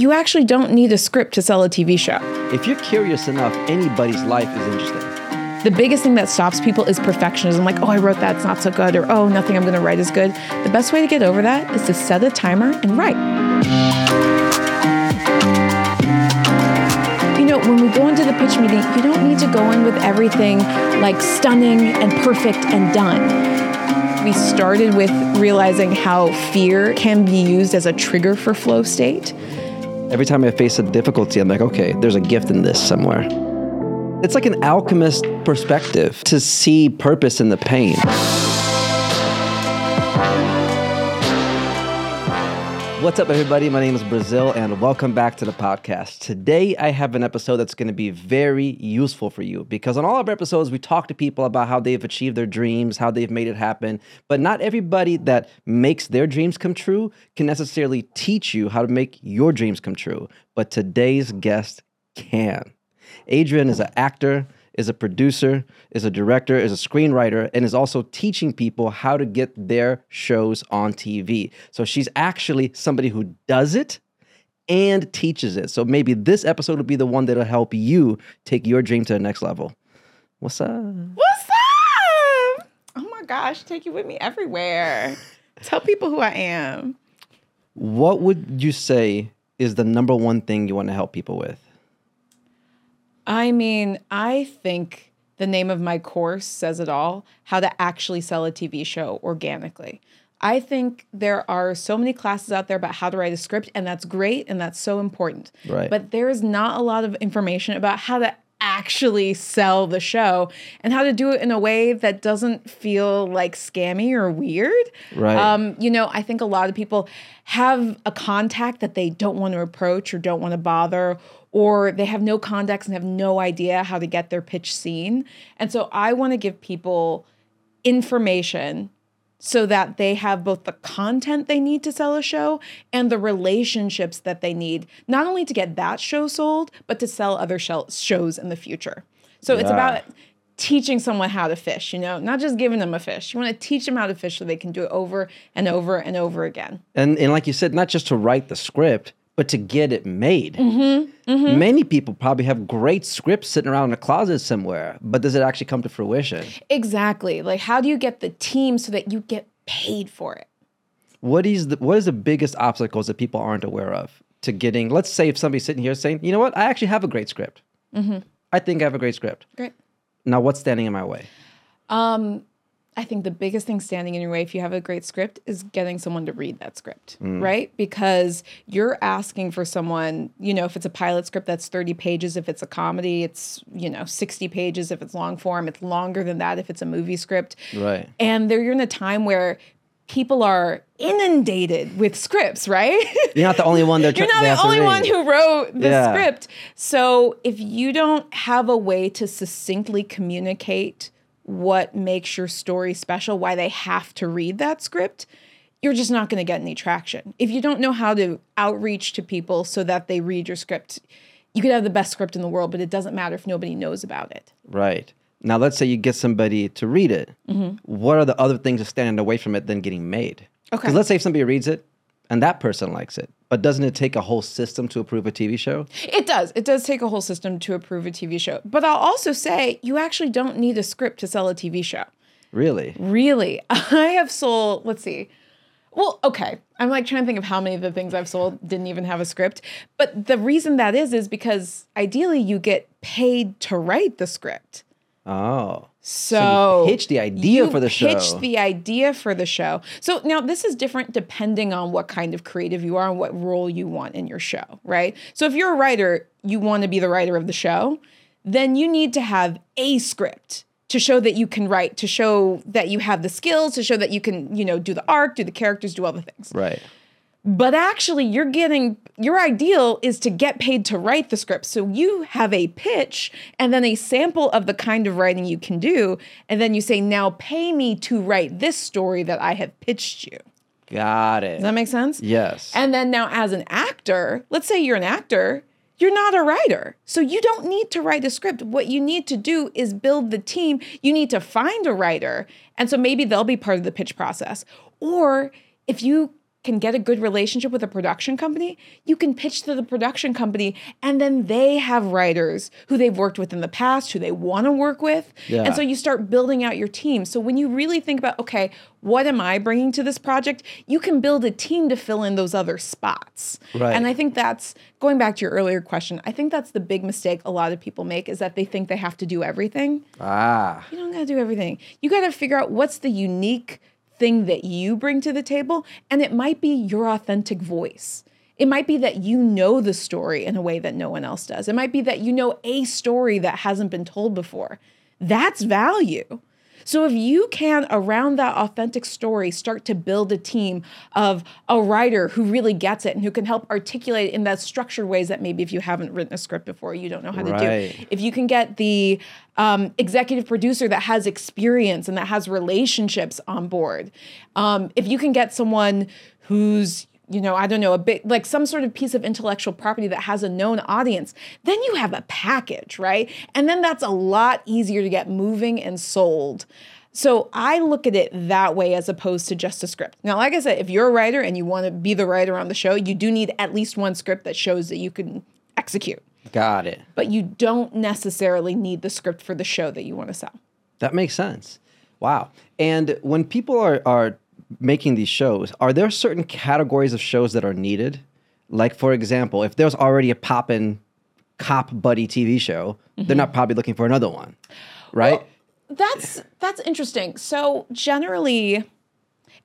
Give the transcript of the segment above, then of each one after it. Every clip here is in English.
you actually don't need a script to sell a TV show. If you're curious enough, anybody's life is interesting. The biggest thing that stops people is perfectionism like, oh, I wrote that, it's not so good, or oh, nothing I'm gonna write is good. The best way to get over that is to set a timer and write. You know, when we go into the pitch meeting, you don't need to go in with everything like stunning and perfect and done. We started with realizing how fear can be used as a trigger for flow state. Every time I face a difficulty, I'm like, okay, there's a gift in this somewhere. It's like an alchemist perspective to see purpose in the pain. What's up, everybody? My name is Brazil, and welcome back to the podcast. Today, I have an episode that's going to be very useful for you because on all of our episodes, we talk to people about how they've achieved their dreams, how they've made it happen. But not everybody that makes their dreams come true can necessarily teach you how to make your dreams come true. But today's guest can. Adrienne is an actor, is a producer, is a director, is a screenwriter, and is also teaching people how to get their shows on TV. So she's actually somebody who does it and teaches it. So maybe this episode will be the one that'll help you take your dream to the next level. What's up? What's up? Oh my gosh, take you with me everywhere. Tell people who I am. What would you say is the number one thing you want to help people with? I mean, I think the name of my course says it all how to actually sell a TV show organically. I think there are so many classes out there about how to write a script, and that's great and that's so important. Right. But there is not a lot of information about how to actually sell the show and how to do it in a way that doesn't feel like scammy or weird. Right. Um, you know, I think a lot of people have a contact that they don't want to approach or don't want to bother or they have no contacts and have no idea how to get their pitch seen. And so I want to give people information so that they have both the content they need to sell a show and the relationships that they need, not only to get that show sold, but to sell other shows in the future. So yeah. it's about teaching someone how to fish, you know, not just giving them a fish. You want to teach them how to fish so they can do it over and over and over again. And and like you said, not just to write the script, but to get it made. Mm-hmm, mm-hmm. Many people probably have great scripts sitting around in a closet somewhere, but does it actually come to fruition? Exactly. Like, how do you get the team so that you get paid for it? What is the what is the biggest obstacles that people aren't aware of to getting? Let's say if somebody's sitting here saying, you know what, I actually have a great script. Mm-hmm. I think I have a great script. Great. Now, what's standing in my way? Um, I think the biggest thing standing in your way if you have a great script is getting someone to read that script, mm. right? Because you're asking for someone, you know, if it's a pilot script that's 30 pages, if it's a comedy, it's, you know, 60 pages if it's long form, it's longer than that if it's a movie script. Right. And they're in a time where people are inundated with scripts, right? You're not the only one You're not the only one who wrote the yeah. script. So if you don't have a way to succinctly communicate what makes your story special, why they have to read that script, you're just not going to get any traction. If you don't know how to outreach to people so that they read your script, you could have the best script in the world, but it doesn't matter if nobody knows about it. Right. Now, let's say you get somebody to read it. Mm-hmm. What are the other things that stand away from it than getting made? Okay. Because let's say if somebody reads it and that person likes it, but doesn't it take a whole system to approve a TV show? It does. It does take a whole system to approve a TV show. But I'll also say you actually don't need a script to sell a TV show. Really? Really. I have sold, let's see. Well, okay. I'm like trying to think of how many of the things I've sold didn't even have a script. But the reason that is, is because ideally you get paid to write the script. Oh. So, so pitch the idea for the show. Pitch the idea for the show. So now this is different depending on what kind of creative you are and what role you want in your show, right? So if you're a writer, you want to be the writer of the show, then you need to have a script to show that you can write, to show that you have the skills, to show that you can, you know, do the arc, do the characters, do all the things. Right. But actually, you're getting your ideal is to get paid to write the script. So you have a pitch and then a sample of the kind of writing you can do. And then you say, now pay me to write this story that I have pitched you. Got it. Does that make sense? Yes. And then now, as an actor, let's say you're an actor, you're not a writer. So you don't need to write a script. What you need to do is build the team. You need to find a writer. And so maybe they'll be part of the pitch process. Or if you can get a good relationship with a production company, you can pitch to the production company and then they have writers who they've worked with in the past, who they want to work with. Yeah. And so you start building out your team. So when you really think about, okay, what am I bringing to this project? You can build a team to fill in those other spots. Right. And I think that's going back to your earlier question. I think that's the big mistake a lot of people make is that they think they have to do everything. Ah, You don't got to do everything. You got to figure out what's the unique thing that you bring to the table. And it might be your authentic voice. It might be that you know the story in a way that no one else does. It might be that you know a story that hasn't been told before. That's value. So if you can, around that authentic story, start to build a team of a writer who really gets it and who can help articulate in that structured ways that maybe if you haven't written a script before, you don't know how to Right. do. If you can get the um, executive producer that has experience and that has relationships on board, um, if you can get someone who's you know, I don't know, a bit like some sort of piece of intellectual property that has a known audience, then you have a package, right? And then that's a lot easier to get moving and sold. So I look at it that way as opposed to just a script. Now, like I said, if you're a writer and you want to be the writer on the show, you do need at least one script that shows that you can execute. got it. But you don't necessarily need the script for the show that you want to sell. That makes sense. Wow. And when people are are making these shows, are there certain categories of shows that are needed? Like for example, if there's already a poppin' cop buddy TV show, they're not mm-hmm. probably looking for another one. Right? That's that's interesting. So generally,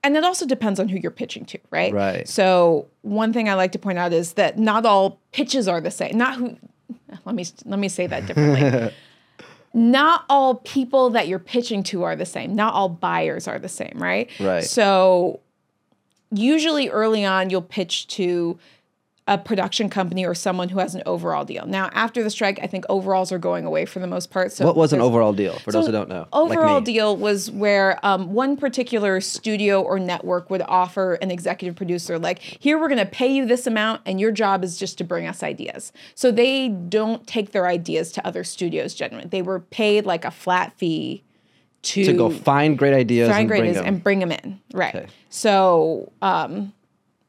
and it also depends on who you're pitching to, right? Right. So one thing I like to point out is that not all pitches are the same. Not who. Let me let me say that differently. not all people that you're pitching to are the same. Not all buyers are the same, right? Right. So usually early on you'll pitch to a production company or someone who has an overall deal. Now after the strike, I think overalls are going away for the most part. So what was an overall deal for those who don't know? Overall me? deal was where um, one particular studio or network would offer an executive producer, like, here we're going to pay you this amount, and your job is just to bring us ideas. So they don't take their ideas to other studios generally. They were paid like a flat fee to, to go find great ideas find and great bring ideas them. and bring them in. Right. Okay. So um,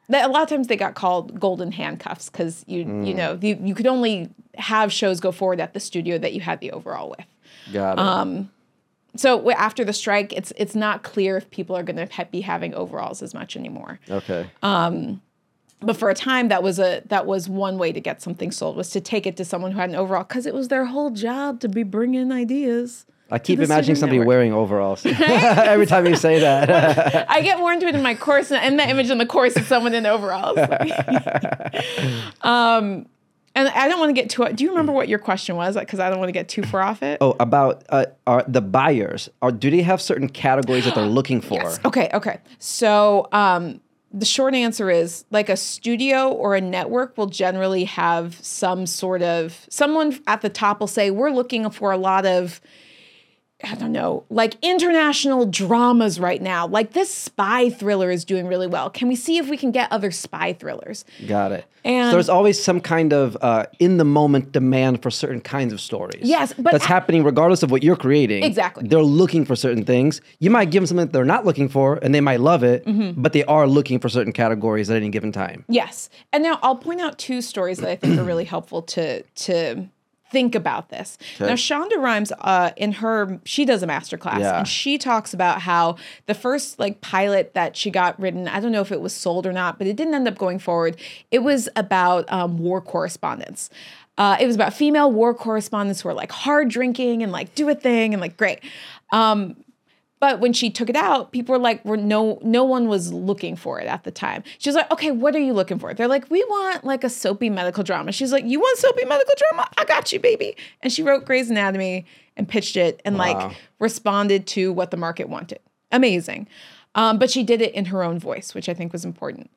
a lot of times they got called golden handcuffs because you you Mm. know you, you could only have shows go forward at the studio that you had the overall with. Got it. um, So after the strike, it's it's not clear if people are going to be having overalls as much anymore. okay. But for a time, that was a that was one way to get something sold was to take it to someone who had an overall because it was their whole job to be bringing ideas. I keep imagining somebody network. wearing overalls every time you say that. I get more into it in my course, and the image in the course is someone in overalls. um, and I don't want to get too. Do you remember what your question was? Because I don't want to get too far off it. oh, about uh, are the buyers? Are do they have certain categories that they're looking for? Yes. Okay. Okay. So um, the short answer is like a studio or a network will generally have some sort of someone at the top will say we're looking for a lot of. I don't know, like international dramas right now. Like this spy thriller is doing really well. Can we see if we can get other spy thrillers? Got it. And- so there's always some kind of uh, in the moment demand for certain kinds of stories. Yes, but that's a- happening regardless of what you're creating. Exactly. They're looking for certain things. You might give them something that they're not looking for, and they might love it, Mm-hmm. but they are looking for certain categories at any given time. Yes. And now I'll point out two stories that I think are really helpful to to think about this. Now Shonda Rhimes uh in her she does a master class Yeah. and she talks about how the first like pilot that she got written, I don't know if it was sold or not, but it didn't end up going forward. It was about um, war correspondence. Uh, it was about female war correspondents who are like hard drinking and like do a thing and like great. Um, but when she took it out, people were like, "We're no, no one was looking for it at the time." She was like, "Okay, what are you looking for?" They're like, "We want like a soapy medical drama." She's like, "You want soapy medical drama? I got you, baby." And she wrote Grey's Anatomy and pitched it and Wow. like responded to what the market wanted. Amazing, um, but she did it in her own voice, which I think was important.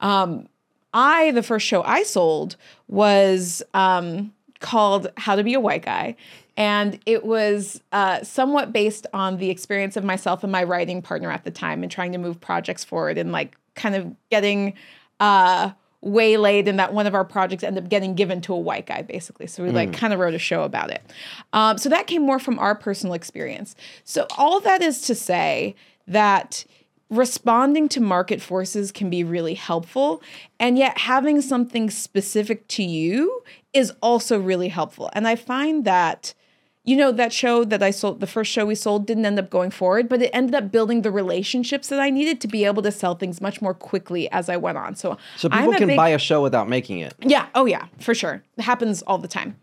Um, I the first show I sold was um, called How to Be a White Guy. And it was uh, somewhat based on the experience of myself and my writing partner at the time and trying to move projects forward and like kind of getting uh, waylaid and that one of our projects ended up getting given to a white guy basically. So we like kind of wrote a show about it. Um, so that came more from our personal experience. So all that is to say that responding to market forces can be really helpful and yet having something specific to you is also really helpful and i find that you know that show that i sold the first show we sold didn't end up going forward but it ended up building the relationships that i needed to be able to sell things much more quickly as i went on so So people can big- buy a show without making it. yeah. Oh, yeah, for sure. It happens all the time.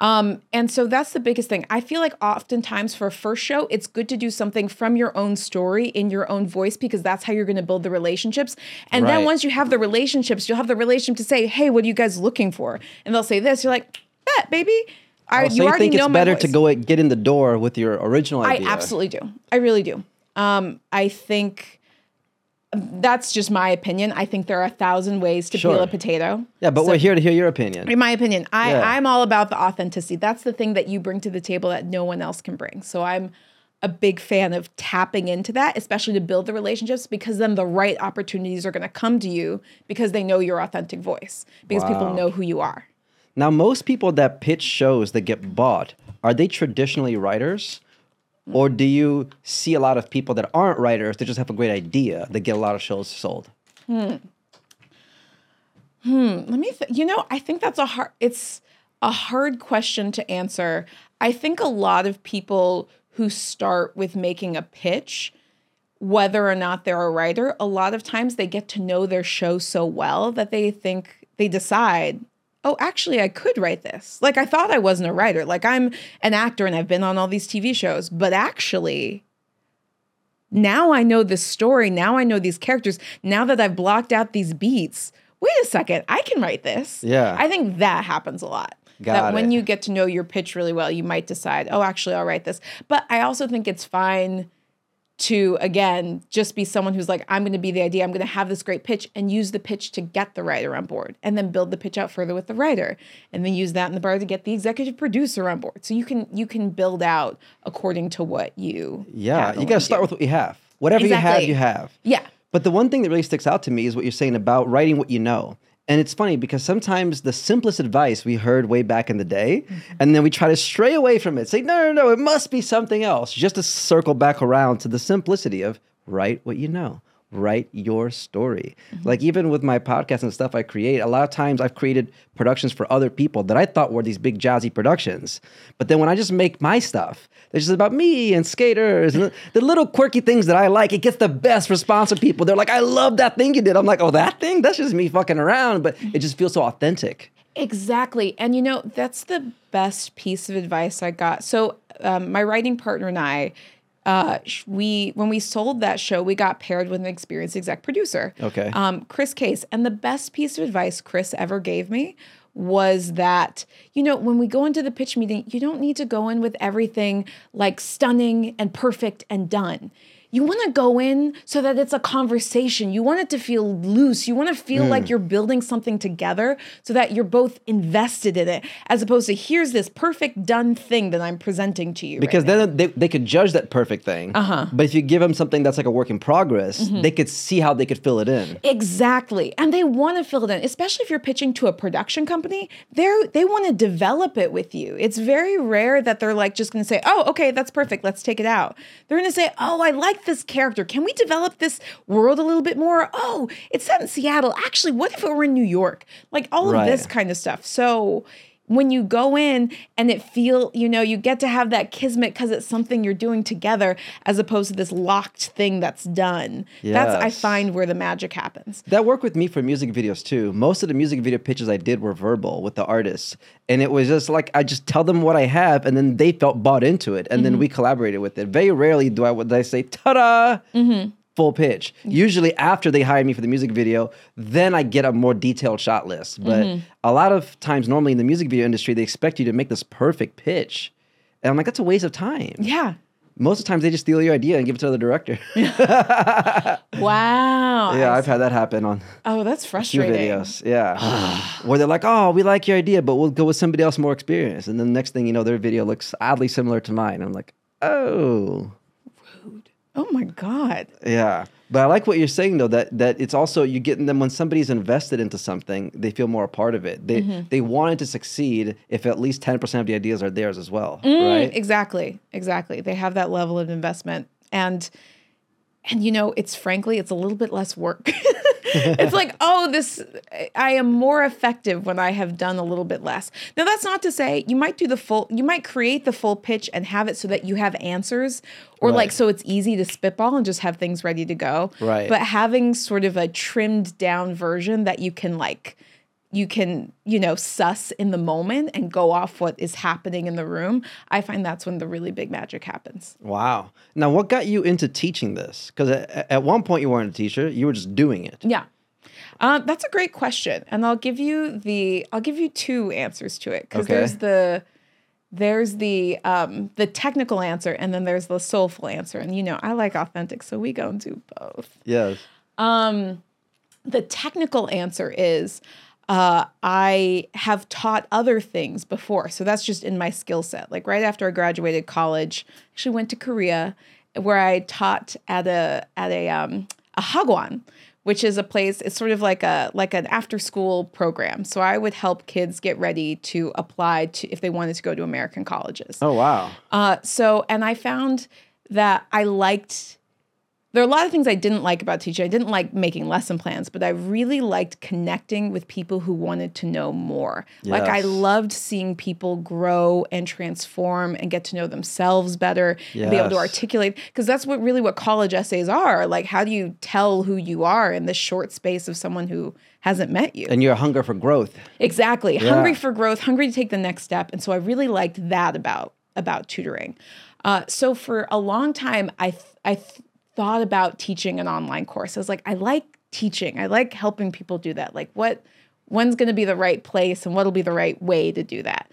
Um, and so that's the biggest thing. I feel like oftentimes for a first show, it's good to do something from your own story in your own voice because that's how you're going to build the relationships. And then once you have the relationships, you'll have the relationship to say, "Hey, what are you guys looking for?" And they'll say this. You're like, "Bet, baby." I, Oh, so you, already think know it's better to go get in the door with your original I idea? absolutely do. I really do. Um, I think that's just my opinion. I think there are a thousand ways to peel a potato. Yeah, but So- we're here to hear your opinion. in my opinion i Yeah. i'm all about the authenticity that's the thing that you bring to the table that no one else can bring so i'm a big fan of tapping into that especially to build the relationships because then the right opportunities are going to come to you because they know your authentic voice because people know who you are Now, most people that pitch shows that get bought, are they traditionally writers? Or do you see a lot of people that aren't writers that just have a great idea that get a lot of shows sold? Hmm. Hmm. Let me th- you know i think that's a hard it's a hard question to answer i think a lot of people who start with making a pitch whether or not they're a writer a lot of times they get to know their show so well that they think they decide oh actually i could write this like i thought i wasn't a writer like i'm an actor and i've been on all these tv shows but actually now I know this story. Now I know these characters. Now that I've blocked out these beats, wait a second, I can write this. Yeah. I think that happens a lot. Got that when it. you get to know your pitch really well, you might decide, oh, actually, I'll write this. But I also think it's fine to, again, just be someone who's like, I'm going to be the idea. I'm going to have this great pitch and use the pitch to get the writer on board and then build the pitch out further with the writer and then use that in the bar to get the executive producer on board. So you can you can build out according to what you Yeah, you got to start do. with what you have. Whatever you have, you have. Yeah. But the one thing that really sticks out to me is what you're saying about writing what you know. And it's funny because sometimes the simplest advice we heard way back in the day, mm-hmm. and then we try to stray away from it, say, no, no, no, it must be something else, just to circle back around to the simplicity of write what you know. Write your story. Mm-hmm. Like, even with my podcast and stuff I create, a lot of times I've created productions for other people that I thought were these big jazzy productions. But then when I just make my stuff, it's just about me and skaters and the, little quirky things that I like. It gets the best response from people. They're like, I love that thing you did. I'm like, oh, that thing? That's just me fucking around. But it just feels so authentic. Exactly. And you know, that's the best piece of advice I got. So, um, my writing partner and I, uh, we when we sold that show, we got paired with an experienced exec producer. Okay. Um, Chris Case. And the best piece of advice Chris ever gave me was that, you know, when we go into the pitch meeting, you don't need to go in with everything like stunning and perfect and done. You want to go in so that it's a conversation. You want it to feel loose. You want to feel Mm. like you're building something together so that you're both invested in it, as opposed to here's this perfect done thing that I'm presenting to you. right Because now." then they, they could judge that perfect thing. Uh-huh. But if you give them something that's like a work in progress, Mm-hmm. they could see how they could fill it in. Exactly. And they want to fill it in, especially if you're pitching to a production company. They're they want to develop it with you. It's very rare that they're like just going to say, "Oh, okay, that's perfect. Let's take it out." They're going to say, "Oh, I like this character. Can we develop this world a little bit more? Oh, it's set in Seattle. Actually, what if it were in New York?" Like all of this kind of stuff. So, when you go in and it feel, you know, you get to have that kismet because it's something you're doing together as opposed to this locked thing that's done. That's I find where the magic happens. That worked with me for music videos too. Most of the music video pitches I did were verbal with the artists. And it was just like I just tell them what I have and then they felt bought into it and then mm-hmm. we collaborated with it. Very rarely do I would I say ta-da mm-hmm. Full pitch. Usually after they hire me for the music video, then I get a more detailed shot list. But mm-hmm. a lot of times normally in the music video industry they expect you to make this perfect pitch. And I'm like that's a waste of time. Yeah. Most of the times they just steal your idea and give it to the director. Wow. yeah, I've had that happen on Oh, that's frustrating. videos. Yeah. Where they're like, oh, we like your idea, but we'll go with somebody else more experienced. And then the next thing you know, their video looks oddly similar to mine. I'm like, oh, Oh my God. yeah. But I like what you're saying though, that that it's also you're getting them when somebody's invested into something, they feel more a part of it. They Mm-hmm. they want it to succeed if at least 10% of the ideas are theirs as well. Mm, Right? Exactly. Exactly. They have that level of investment. And and you know, it's frankly, it's a little bit less work. it's like, oh, this, I am more effective when I have done a little bit less. Now, that's not to say you might do the full, you might create the full pitch and have it so that you have answers or Right. like so it's easy to spitball and just have things ready to go. Right. But having sort of a trimmed down version that you can like, you can, you know, suss in the moment and go off what is happening in the room. I find that's when the really big magic happens. Wow. Now, what got you into teaching this? Because at, at one point you weren't a teacher; you were just doing it. Yeah. Uh, that's a great question, and I'll give you the I'll give you two answers to it because Okay. there's the there's the um, the technical answer and then there's the soulful answer, and you know I like authentic, so we go and do both. Yes. Um, The technical answer is uh, I have taught other things before, so that's just in my skill set. Like right after I graduated college, actually went to Korea where I taught at a at a um, a hagwon, which is a place. It's sort of like a like an after school program. So I would help kids get ready to apply to if they wanted to go to American colleges. Oh wow. Uh, so, and I found that I liked. There are a lot of things I didn't like about teaching. I didn't like making lesson plans, but I really liked connecting with people who wanted to know more. Like I loved seeing people grow and transform and get to know themselves better and be able to articulate because that's what really what college essays are. Like how do you tell who you are in the short space of someone who hasn't met you? And your hunger for growth. Exactly. Yeah. Hungry for growth, hungry to take the next step. And so I really liked that about about tutoring. Uh, so for a long time, I th- I th- thought about teaching an online course. I was like, I like teaching. I like helping people do that. Like, what when's going to be the right place and what'll be the right way to do that.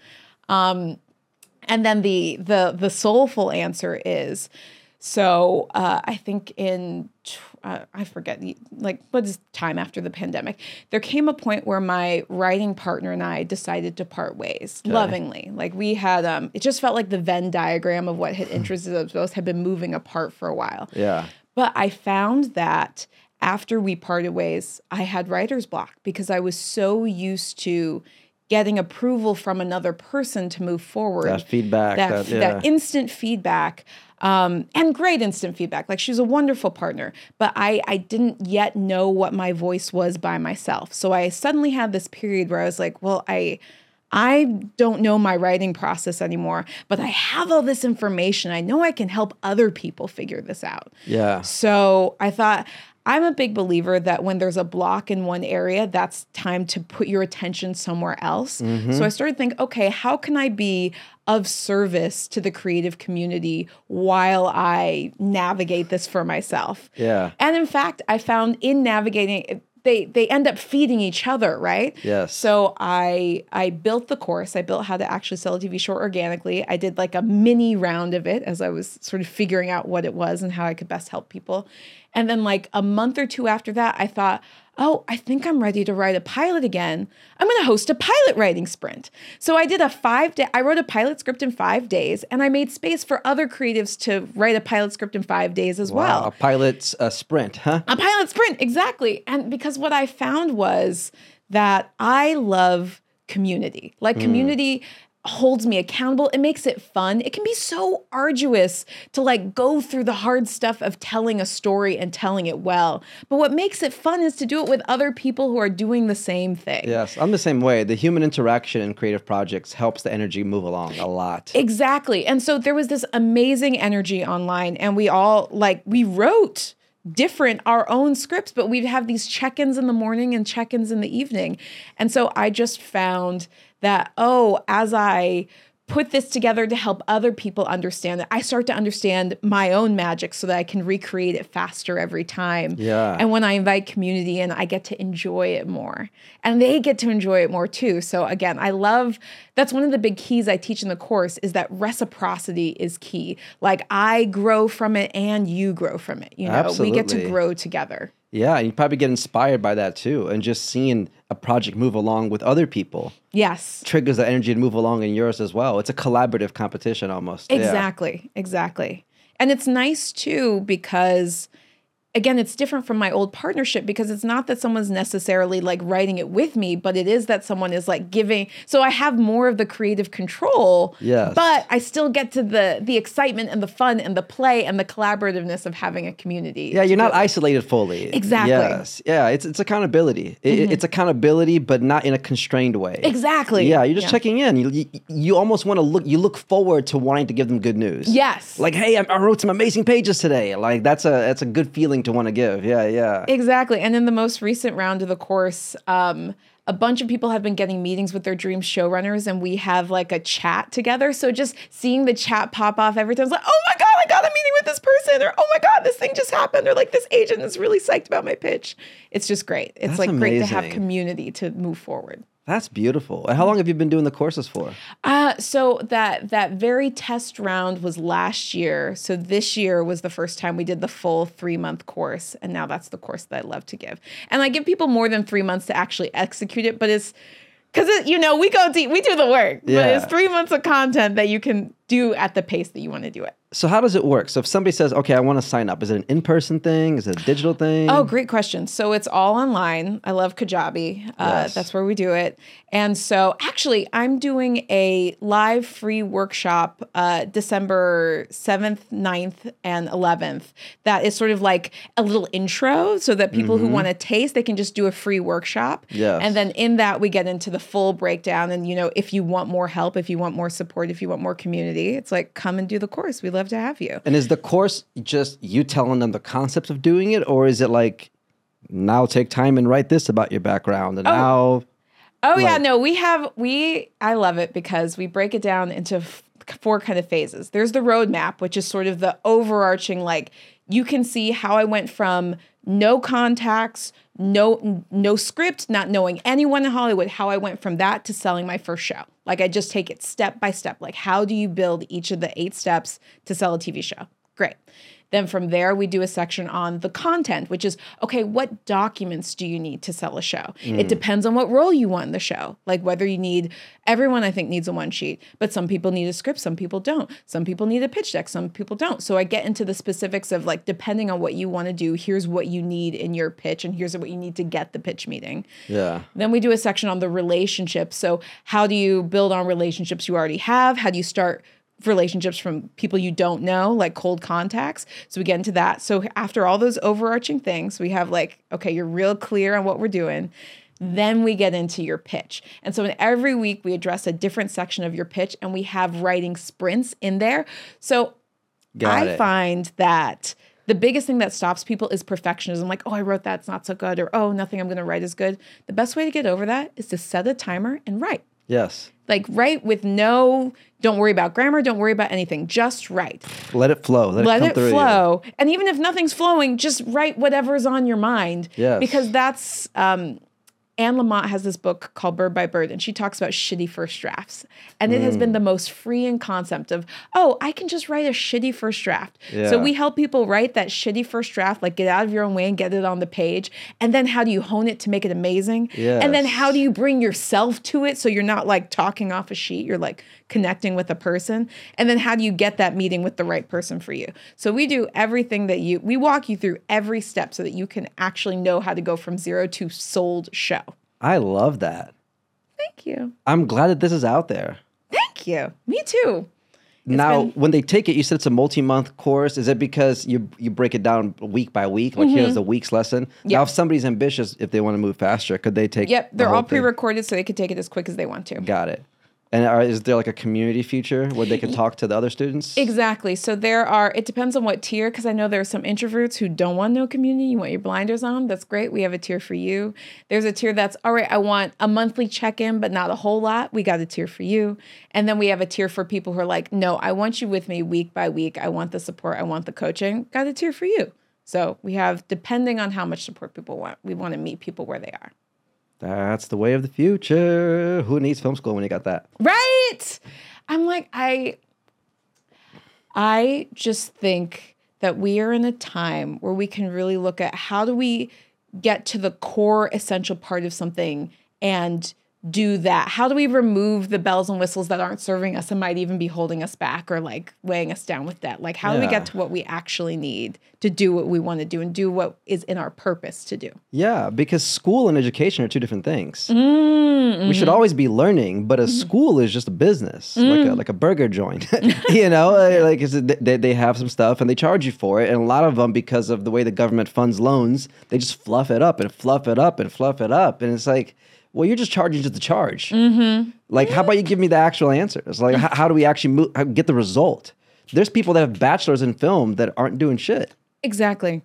Um, and then the the the soulful answer is so uh, I think in uh, I forget the like what is time after the pandemic. There came a point where my writing partner and I decided to part ways lovingly. Like we had um, it just felt like the Venn diagram of what had interested us both had been moving apart for a while. Yeah. But I found that after we parted ways, I had writer's block because I was so used to getting approval from another person to move forward. That feedback, That, that- that instant feedback. Um, and great instant feedback. Like she was a wonderful partner, but I, I didn't yet know what my voice was by myself. So I suddenly had this period where I was like, well, I, I don't know my writing process anymore, but I have all this information. I know I can help other people figure this out. Yeah. So I thought, I'm a big believer that when there's a block in one area, that's time to put your attention somewhere else. Mm-hmm. So I started thinking, okay, how can I be of service to the creative community while I navigate this for myself? Yeah. And in fact, I found in navigating they they end up feeding each other, right? Yes. So I I built the course. I built how to actually sell a TV show organically. I did like a mini round of it as I was sort of figuring out what it was and how I could best help people. And then like a month or two after that, I thought, oh, I think I'm ready to write a pilot again. I'm going to host a pilot writing sprint. So I did a five day, I wrote a pilot script in five days and I made space for other creatives to write a pilot script in five days as Wow. well. A pilot's uh, sprint, huh? A pilot sprint, exactly. And because what I found was that I love community. Like community holds me accountable. It makes it fun. It can be so arduous to like go through the hard stuff of telling a story and telling it well. But what makes it fun is to do it with other people who are doing the same thing. Yes, I'm the same way. The human interaction in creative projects helps the energy move along a lot. Exactly. And so there was this amazing energy online, and we all like, we wrote different our own scripts, but we'd have these check ins in the morning and check ins in the evening. And so I just found that, oh, as I put this together to help other people understand it, I start to understand my own magic so that I can recreate it faster every time. Yeah. And when I invite community in, I get to enjoy it more. And they get to enjoy it more too. So again, I love that's one of the big keys I teach in the course is that reciprocity is key. Like I grow from it and you grow from it. You know, we get to grow together. Yeah, and you probably get inspired by that too. And just seeing a project move along with other people Yes. triggers the energy to move along in yours as well. It's a collaborative competition almost. Yeah. Exactly. Exactly. And it's nice too because again, it's different from my old partnership because it's not that someone's necessarily like writing it with me, but it is that someone is like giving. So I have more of the creative control. Yeah. But I still get to the the excitement and the fun and the play and the collaborativeness of having a community. Yeah, you're not isolated fully. Exactly. Mm-hmm. Yes. Yeah, it's it's accountability. It- it's accountability, but not in a constrained way. Exactly. Yeah, you're just Yeah. checking in. You, you you almost want to look. You look forward to wanting to give them good news. Yes. Like, hey, I, I wrote some amazing pages today. Like that's a that's a good feeling to want to give. Yeah, yeah. Exactly. And in the most recent round of the course, um, a bunch of people have been getting meetings with their dream showrunners, and we have like a chat together. So just seeing the chat pop off every time, it's like, oh my God, I got a meeting with this person, or oh my God, this thing just happened, or like this agent is really psyched about my pitch. It's just great. It's That's like great to have community to move forward. That's beautiful. And how long have you been doing the courses for? Uh, so that that very test round was last year. So this year was the first time we did the full three month course, and now that's the course that I love to give. And I give people more than three months to actually execute it, but it's because it, you know we go deep, we do the work, but Yeah. it's three months of content that you can do at the pace that you want to do it. So how does it work? So if somebody says, "Okay, I want to sign up," is it an in-person thing? Is it a digital thing? Oh, great question. So it's all online. I love Kajabi. Uh, Yes. That's where we do it. And so actually, I'm doing a live free workshop uh, December 7th, 9th, and 11th. That is sort of like a little intro so that people who want to taste, they can just do a free workshop. Yes. And then in that, we get into the full breakdown. And, you know, if you want more help, if you want more support, if you want more community, it's like, come and do the course. We'd love to have you. And is the course just you telling them the concepts of doing it, or is it like now take time and write this about your background, and oh. now Oh yeah, no, we have we I love it because we break it down into f- four kind of phases. There's the roadmap, which is sort of the overarching like you can see how I went from no contacts, no no script, not knowing anyone in Hollywood, how I went from that to selling my first show. Like I just take it step by step. Like how do you build each of the eight steps to sell a TV show? Great. Then from there, we do a section on the content, which is okay, what documents do you need to sell a show? It mm. depends on what role you want in the show. Like whether you need, everyone I think needs a one sheet, but some people need a script, some people don't. Some people need a pitch deck, some people don't. So I get into the specifics of like, depending on what you want to do, here's what you need in your pitch, and here's what you need to get the pitch meeting. yeah, Then we do a section on the relationships. So, how do you build on relationships you already have? How do you start relationships from people you don't know, like cold contacts? So, we get into that. So, after all those overarching things, we have like, okay, you're real clear on what we're doing. Then we get into your pitch. And so, in every week, we address a different section of your pitch and we have writing sprints in there. So, got I it. find that the biggest thing that stops people is perfectionism. Like, oh, I wrote that, it's not so good, or oh, nothing I'm going to write is good. The best way to get over that is to set a timer and write. yes, Like, write with no, don't worry about grammar, don't worry about anything, just write. let it flow. Let, Let it come it through you. flow. And even if nothing's flowing, just write whatever's on your mind. Yes. Because that's, um, Anne Lamott has this book called Bird by Bird, and she talks about shitty first drafts. And it has been the most freeing concept of, oh, I can just write a shitty first draft. So we help people write that shitty first draft, like get out of your own way and get it on the page. And then how do you hone it to make it amazing? And then how do you bring yourself to it so you're not like talking off a sheet, you're like connecting with a person? And then how do you get that meeting with the right person for you? So we do everything that you, we walk you through every step so that you can actually know how to go from zero to sold show. I love that. Thank you. I'm glad that this is out there. Thank you. Me too. now, been- when they take it, you said it's a multi-month course. Is it because you you break it down week by week? Like here's the week's lesson. Now, Mm-hmm. If somebody's ambitious, if they want to move faster, could they take? Yep. They're whole all thing? pre-recorded so they could take it as quick as they want to. Got it. And are, is there like a community feature where they can talk to the other students? Exactly. So there are, it depends on what tier, because I know there are some introverts who don't want no community. You want your blinders on. That's great. We have a tier for you. There's a tier that's, all right, I want a monthly check in, but not a whole lot. We got a tier for you. And then we have a tier for people who are like, no, I want you with me week by week. I want the support. I want the coaching. Got a tier for you. So we have, depending on how much support people want, we want to meet people where they are. That's the way of the future. Who needs film school when you got that? Right. I'm like, I I just think that we are in a time where we can really look at how do we get to the core essential part of something and do that? How do we remove the bells and whistles that aren't serving us and might even be holding us back or like weighing us down with debt? Like, how do we get to what we actually need to do what we want to do and do what is in our purpose to do? Yeah, because school and education are two different things. Mm, We should mm-hmm. always be learning, but a school is just a business, like a like a burger joint. you know, like is it, they they have some stuff and they charge you for it, and a lot of them because of the way the government funds loans, they just fluff it up and fluff it up and fluff it up, and it's like, well, you're just charging just the charge. Mm-hmm. Like, how about you give me the actual answers? Like, how, how do we actually move, how, get the result? There's people that have bachelors in film that aren't doing shit. Exactly.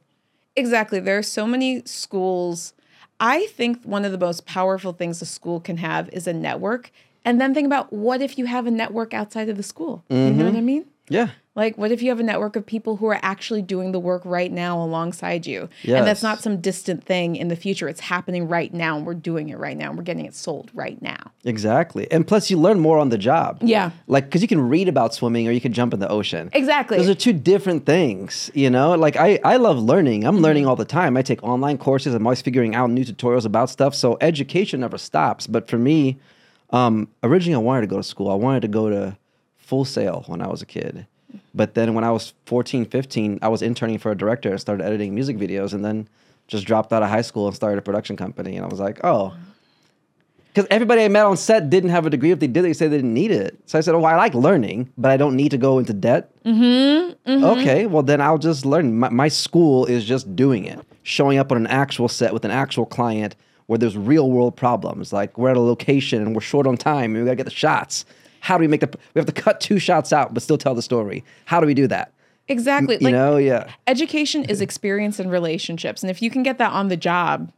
Exactly. There are so many schools. I think one of the most powerful things a school can have is a network. And then think about what if you have a network outside of the school? You know what I mean? Yeah. Like, what if you have a network of people who are actually doing the work right now alongside you? And that's not some distant thing in the future. It's happening right now, and we're doing it right now, and we're getting it sold right now. Exactly. And plus, you learn more on the job. Yeah. Like, because you can read about swimming or you can jump in the ocean. Exactly. Those are two different things, you know? Like, I, I love learning. I'm learning all the time. I take online courses. I'm always figuring out new tutorials about stuff. So, education never stops. But for me, um, originally, I wanted to go to school. I wanted to go to Full Sail when I was a kid. But then when I was 14, 15, I was interning for a director and started editing music videos and then just dropped out of high school and started a production company. And I was like, oh, because everybody I met on set didn't have a degree. If they did, they said they didn't need it. So I said, "Oh, I like learning, but I don't need to go into debt." Mm-hmm, Okay, well then I'll just learn. My, my school is just doing it, showing up on an actual set with an actual client where there's real world problems. Like we're at a location and we're short on time and we gotta get the shots. How do we make the? We have to cut two shots out, but still tell the story. How do we do that? exactly. You know, yeah. education is experience and relationships and if you can get that on the job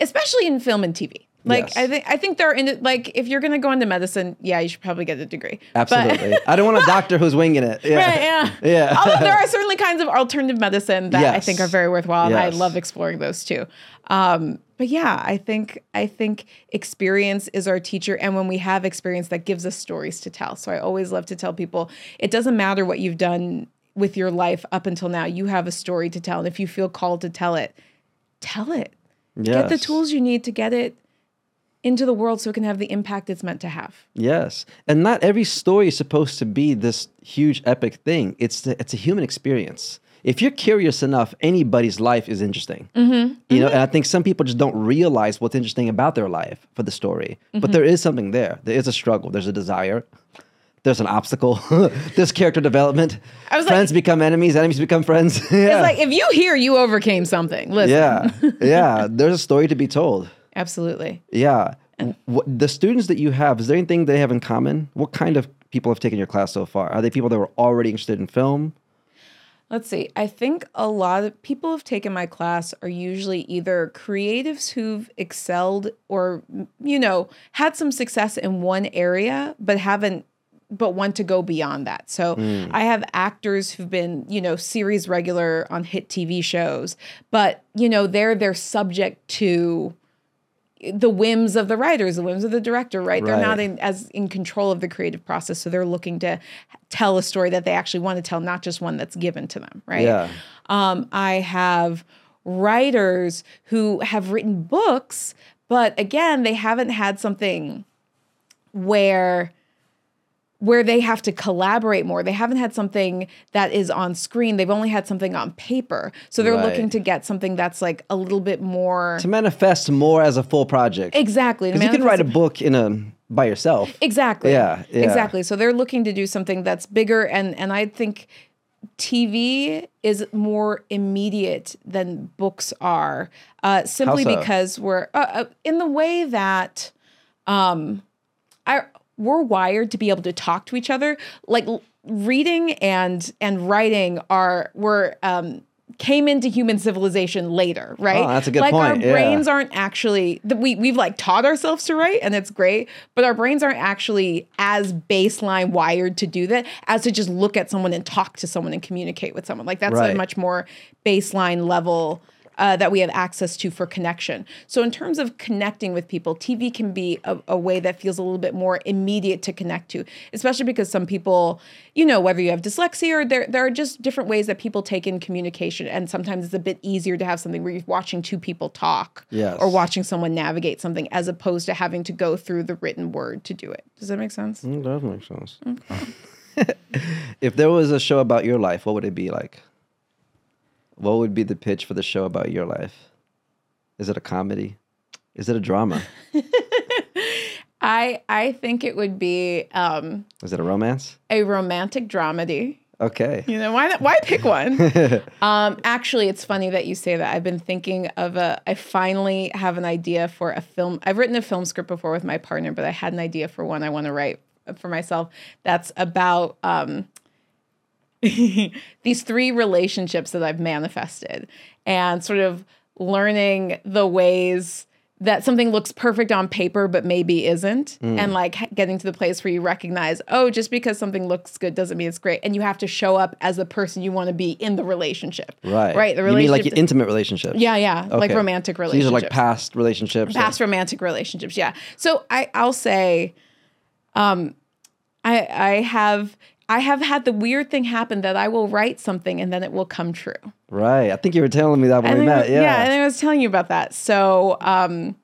especially in film and tv like Yes. i think i think they're in it like if you're going to go into medicine yeah you should probably get a degree But- Absolutely. I don't want a doctor who's winging it. Yeah. Right, yeah. Yeah. Although there are certainly kinds of alternative medicine that I think are very worthwhile, and I love exploring those too. Um, but yeah, I think I think experience is our teacher, and when we have experience, that gives us stories to tell. So I always love to tell people it doesn't matter what you've done with your life up until now. You have a story to tell, and if you feel called to tell it, tell it. Get the tools you need to get it into the world so it can have the impact it's meant to have. Yes, and not every story is supposed to be this huge epic thing. It's the, it's a human experience. If you're curious enough, anybody's life is interesting. Mm-hmm. You know, and I think some people just don't realize what's interesting about their life for the story. Mm-hmm. But there is something there. There is a struggle. There's a desire. There's an obstacle. There's character development. I was like- friends become enemies. Enemies become friends. yeah. It's like if you hear you overcame something, listen. yeah, yeah. There's a story to be told. Absolutely. Yeah. What, the students that you have, is there anything they have in common? What kind of people have taken your class so far? Are they people that were already interested in film? Let's see. I think a lot of people who've taken my class are usually either creatives who've excelled or, you know, had some success in one area, but haven't, but want to go beyond that. So hmm. I have actors who've been, you know, series regular on hit TV shows, but, you know, they're, they're subject to, the whims of the writers, the whims of the director, right? They're not in, as in control of the creative process, so they're looking to tell a story that they actually want to tell, not just one that's given to them, right? Yeah. Um, I have writers who have written books, but again, they haven't had something where where they have to collaborate more. They haven't had something that is on screen. They've only had something on paper. So they're Right. looking to get something that's like a little bit more To manifest more as a full project. exactly. Because you can write a book in a by yourself. Exactly. Yeah, yeah. Exactly. So they're looking to do something that's bigger and and I think TV is more immediate than books are, uh, simply so? because we're uh, uh, in the way that um, I we're wired to be able to talk to each other. Like reading and and writing are were um, came into human civilization later, right? Oh, that's a good like our point, yeah. brains aren't actually that we we've like taught ourselves to write and it's great, but our brains aren't actually as baseline wired to do that as to just look at someone and talk to someone and communicate with someone. Like that's a much more baseline level uh, that we have access to for connection. So, in terms of connecting with people, TV can be a, a, way that feels a little bit more immediate to connect to, especially because some people, you know, whether you have dyslexia or there, there are just different ways that people take in communication. And sometimes it's a bit easier to have something where you're watching two people talk yes. or watching someone navigate something as opposed to having to go through the written word to do it. Does that make sense? Mm, that makes sense. Okay. if there was a show about your life, what would it be like? What would be the pitch for the show about your life? Is it a comedy? Is it a drama? I I think it would be um Is it a romance? A romantic dramedy. Okay. You know, why why pick one? um actually it's funny that you say that. I've been thinking of a I finally have an idea for a film. I've written a film script before with my partner, but I had an idea for one I want to write for myself that's about um these three relationships that I've manifested and sort of learning the ways that something looks perfect on paper but maybe isn't mm. and like getting to the place where you recognize oh just because something looks good doesn't mean it's great and you have to show up as the person you want to be in the relationship right right the relationship you mean like intimate relationships yeah yeah okay. like romantic relationships so these are like past relationships past or? romantic relationships yeah so i i'll say um i i have I have had the weird thing happen that I will write something and then it will come true. Right. I think you were telling me that when and we met. Yeah. Yeah, and I was telling you about that. So, um,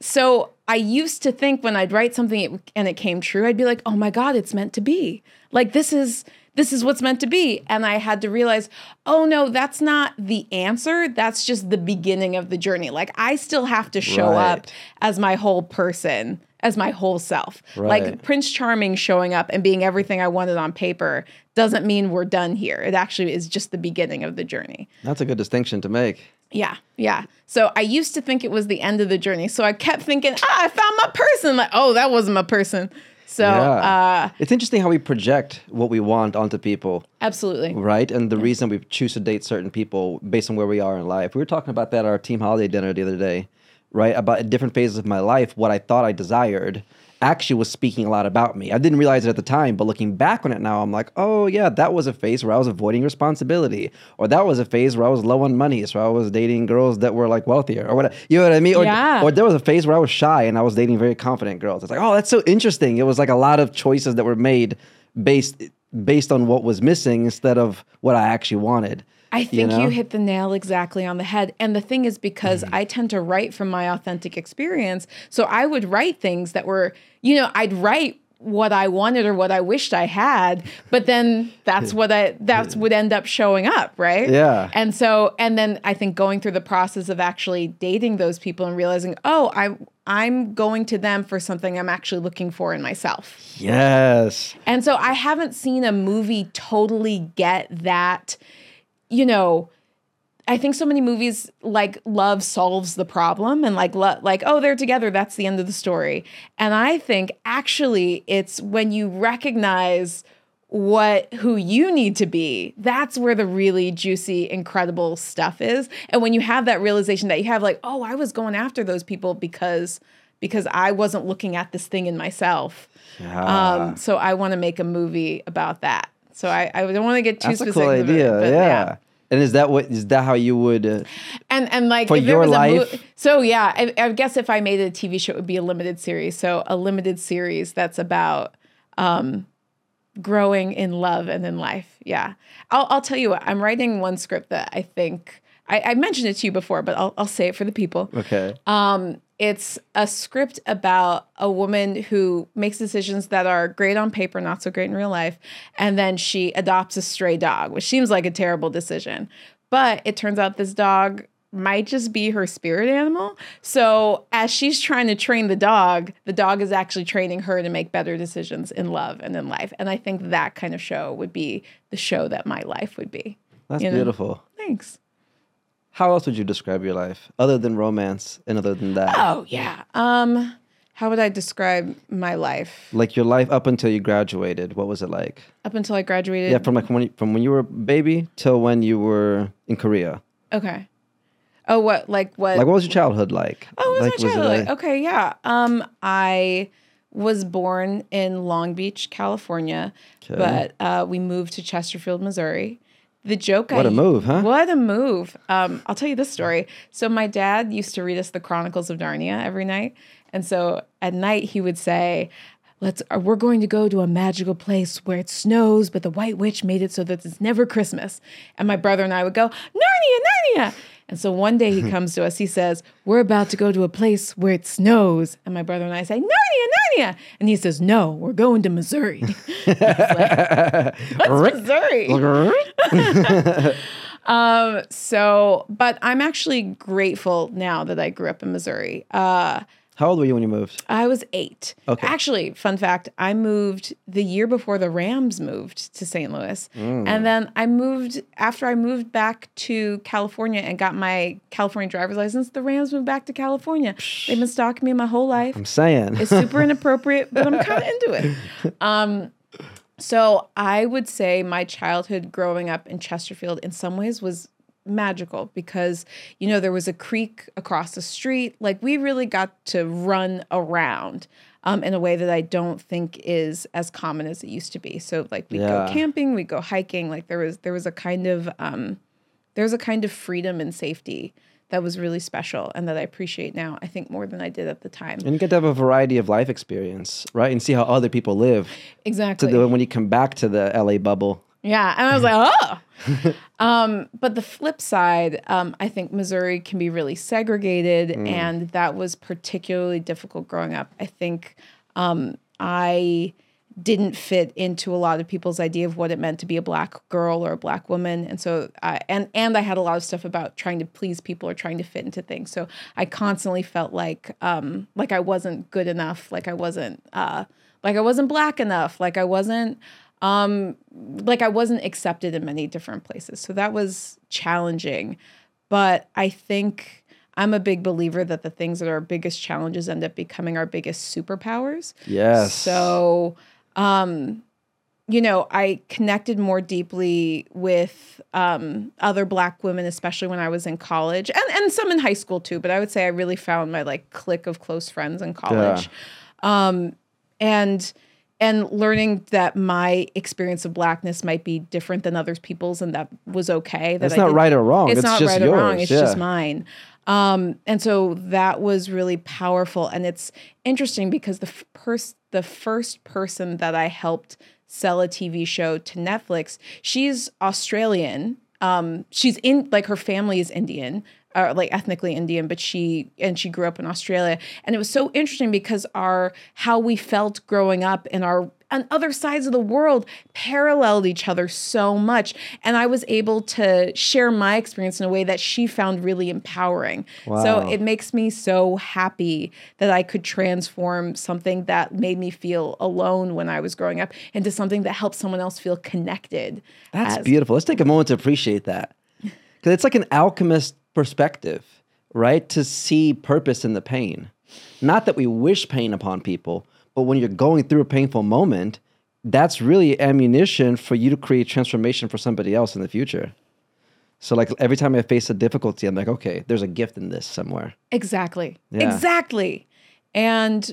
so I used to think when I'd write something and it came true, I'd be like, "Oh my god, it's meant to be." Like this is this is what's meant to be. And I had to realize, "Oh no, that's not the answer. That's just the beginning of the journey." Like I still have to show right. up as my whole person as my whole self. Right. Like Prince Charming showing up and being everything I wanted on paper doesn't mean we're done here. It actually is just the beginning of the journey. That's a good distinction to make. Yeah, yeah. So I used to think it was the end of the journey. So I kept thinking, ah, I found my person. Like, oh, that wasn't my person. So yeah. uh, it's interesting how we project what we want onto people. Absolutely. Right. And the yeah. reason we choose to date certain people based on where we are in life. We were talking about that at our team holiday dinner the other day right? About different phases of my life, what I thought I desired actually was speaking a lot about me. I didn't realize it at the time, but looking back on it now, I'm like, oh yeah, that was a phase where I was avoiding responsibility, or that was a phase where I was low on money, so I was dating girls that were like wealthier, or whatever. You know what I mean? Or, yeah. or there was a phase where I was shy and I was dating very confident girls. It's like, oh, that's so interesting. It was like a lot of choices that were made based based on what was missing instead of what I actually wanted. I think you, know? you, hit the nail exactly on the head. And the thing is, because mm-hmm. I tend to write from my authentic experience, so I would write things that were, you know, I'd write what I wanted or what I wished I had, but then that's what I that's would end up showing up, right? Yeah. And so and then I think going through the process of actually dating those people and realizing, "Oh, I I'm going to them for something I'm actually looking for in myself." Yes. And so I haven't seen a movie totally get that you know, I think so many movies like love solves the problem and like lo- like oh they're together that's the end of the story. And I think actually it's when you recognize what who you need to be that's where the really juicy incredible stuff is and when you have that realization that you have like oh i was going after those people because because i wasn't looking at this thing in myself yeah. um, so i want to make a movie about that so I, I don't want to get too That's specific. A cool idea. It, yeah. yeah. And is that what is that how you would? Uh, and and like for your life. Mo- so yeah, I, I, guess if I made a TV show, it would be a limited series. So a limited series that's about um, growing in love and in life. Yeah, I'll I'll tell you what. I'm writing one script that I think I, I mentioned it to you before, but I'll I'll say it for the people. Okay. Um, it's a script about a woman who makes decisions that are great on paper, not so great in real life. And then she adopts a stray dog, which seems like a terrible decision. But it turns out this dog might just be her spirit animal. So as she's trying to train the dog, the dog is actually training her to make better decisions in love and in life. And I think that kind of show would be the show that my life would be. That's beautiful. Know? Thanks. How else would you describe your life other than romance and other than that? Oh, yeah. Um how would I describe my life? Like your life up until you graduated, what was it like? Up until I graduated? Yeah, from like when you, from when you were a baby till when you were in Korea. Okay. Oh, what like what? Like what was your childhood like? Oh, what was like, my childhood was like? Okay, yeah. Um, I was born in Long Beach, California, okay. but uh, we moved to Chesterfield, Missouri, the joke I What I a move, huh? What a move. Um, I'll tell you this story. So my dad used to read us the Chronicles of Narnia every night. And so at night he would say, Let's uh, we're going to go to a magical place where it snows, but the white witch made it so that it's never Christmas. And my brother and I would go, Narnia, Narnia. And so one day he comes to us, he says, We're about to go to a place where it snows. And my brother and I say, Narnia, Narnia. And he says, No, we're going to Missouri. What's Missouri? Um, so, but I'm actually grateful now that I grew up in Missouri. Uh, How old were you when you moved? I was eight. Okay. Actually, fun fact, I moved the year before the Rams moved to St. Louis. And then I moved, after I moved back to California and got my California driver's license, the Rams moved back to California. They've been stalking me my whole life. I'm saying. It's super inappropriate, but I'm kind of into it. Um, so I would say my childhood growing up in Chesterfield in some ways was magical because you know there was a creek across the street like we really got to run around um, in a way that i don't think is as common as it used to be so like we Yeah. go camping we go hiking like there was there was a kind of um, there was a kind of freedom and safety that was really special and that i appreciate now i think more than i did at the time and you get to have a variety of life experience, right? And see how other people live. exactly the, when you come back to the LA bubble. Yeah, and I was like, oh. um, but the flip side, um, I think Missouri can be really segregated, and that was particularly difficult growing up. I think um, I didn't fit into a lot of people's idea of what it meant to be a black girl or a black woman, and so I, and and I had a lot of stuff about trying to please people or trying to fit into things. So I constantly felt like um, like I wasn't good enough, like I wasn't uh, like I wasn't black enough, like I wasn't um like I wasn't accepted in many different places. So that was challenging. But I think I'm a big believer that the things that are our biggest challenges end up becoming our biggest superpowers. Yes. So, um, you know, I connected more deeply with um, other Black women, especially when I was in college, and and some in high school too. But I would say I really found my like clique of close friends in college, um, and and learning that my experience of blackness might be different than other people's, and that was okay. That not right or wrong. It's, It's not right or wrong. yours, It's just mine. Um, and so that was really powerful, and it's interesting because the f- pers- the first person that I helped sell a TV show to Netflix, she's Australian. Um, she's in like her family is Indian, or like ethnically Indian, but she and she grew up in Australia, and it was so interesting because our how we felt growing up in our on other sides of the world paralleled each other so much. And I was able to share my experience in a way that she found really empowering. So it makes me so happy that I could transform something that made me feel alone when I was growing up into something that helps someone else feel connected. That's as- beautiful. Let's take a moment to appreciate that. Because it's like an alchemist perspective, right? To see purpose in the pain. Not that we wish pain upon people, but when you're going through a painful moment, that's really ammunition for you to create transformation for somebody else in the future. So, like every time I face a difficulty, I'm like, okay, there's a gift in this somewhere. Exactly. Yeah. Exactly. And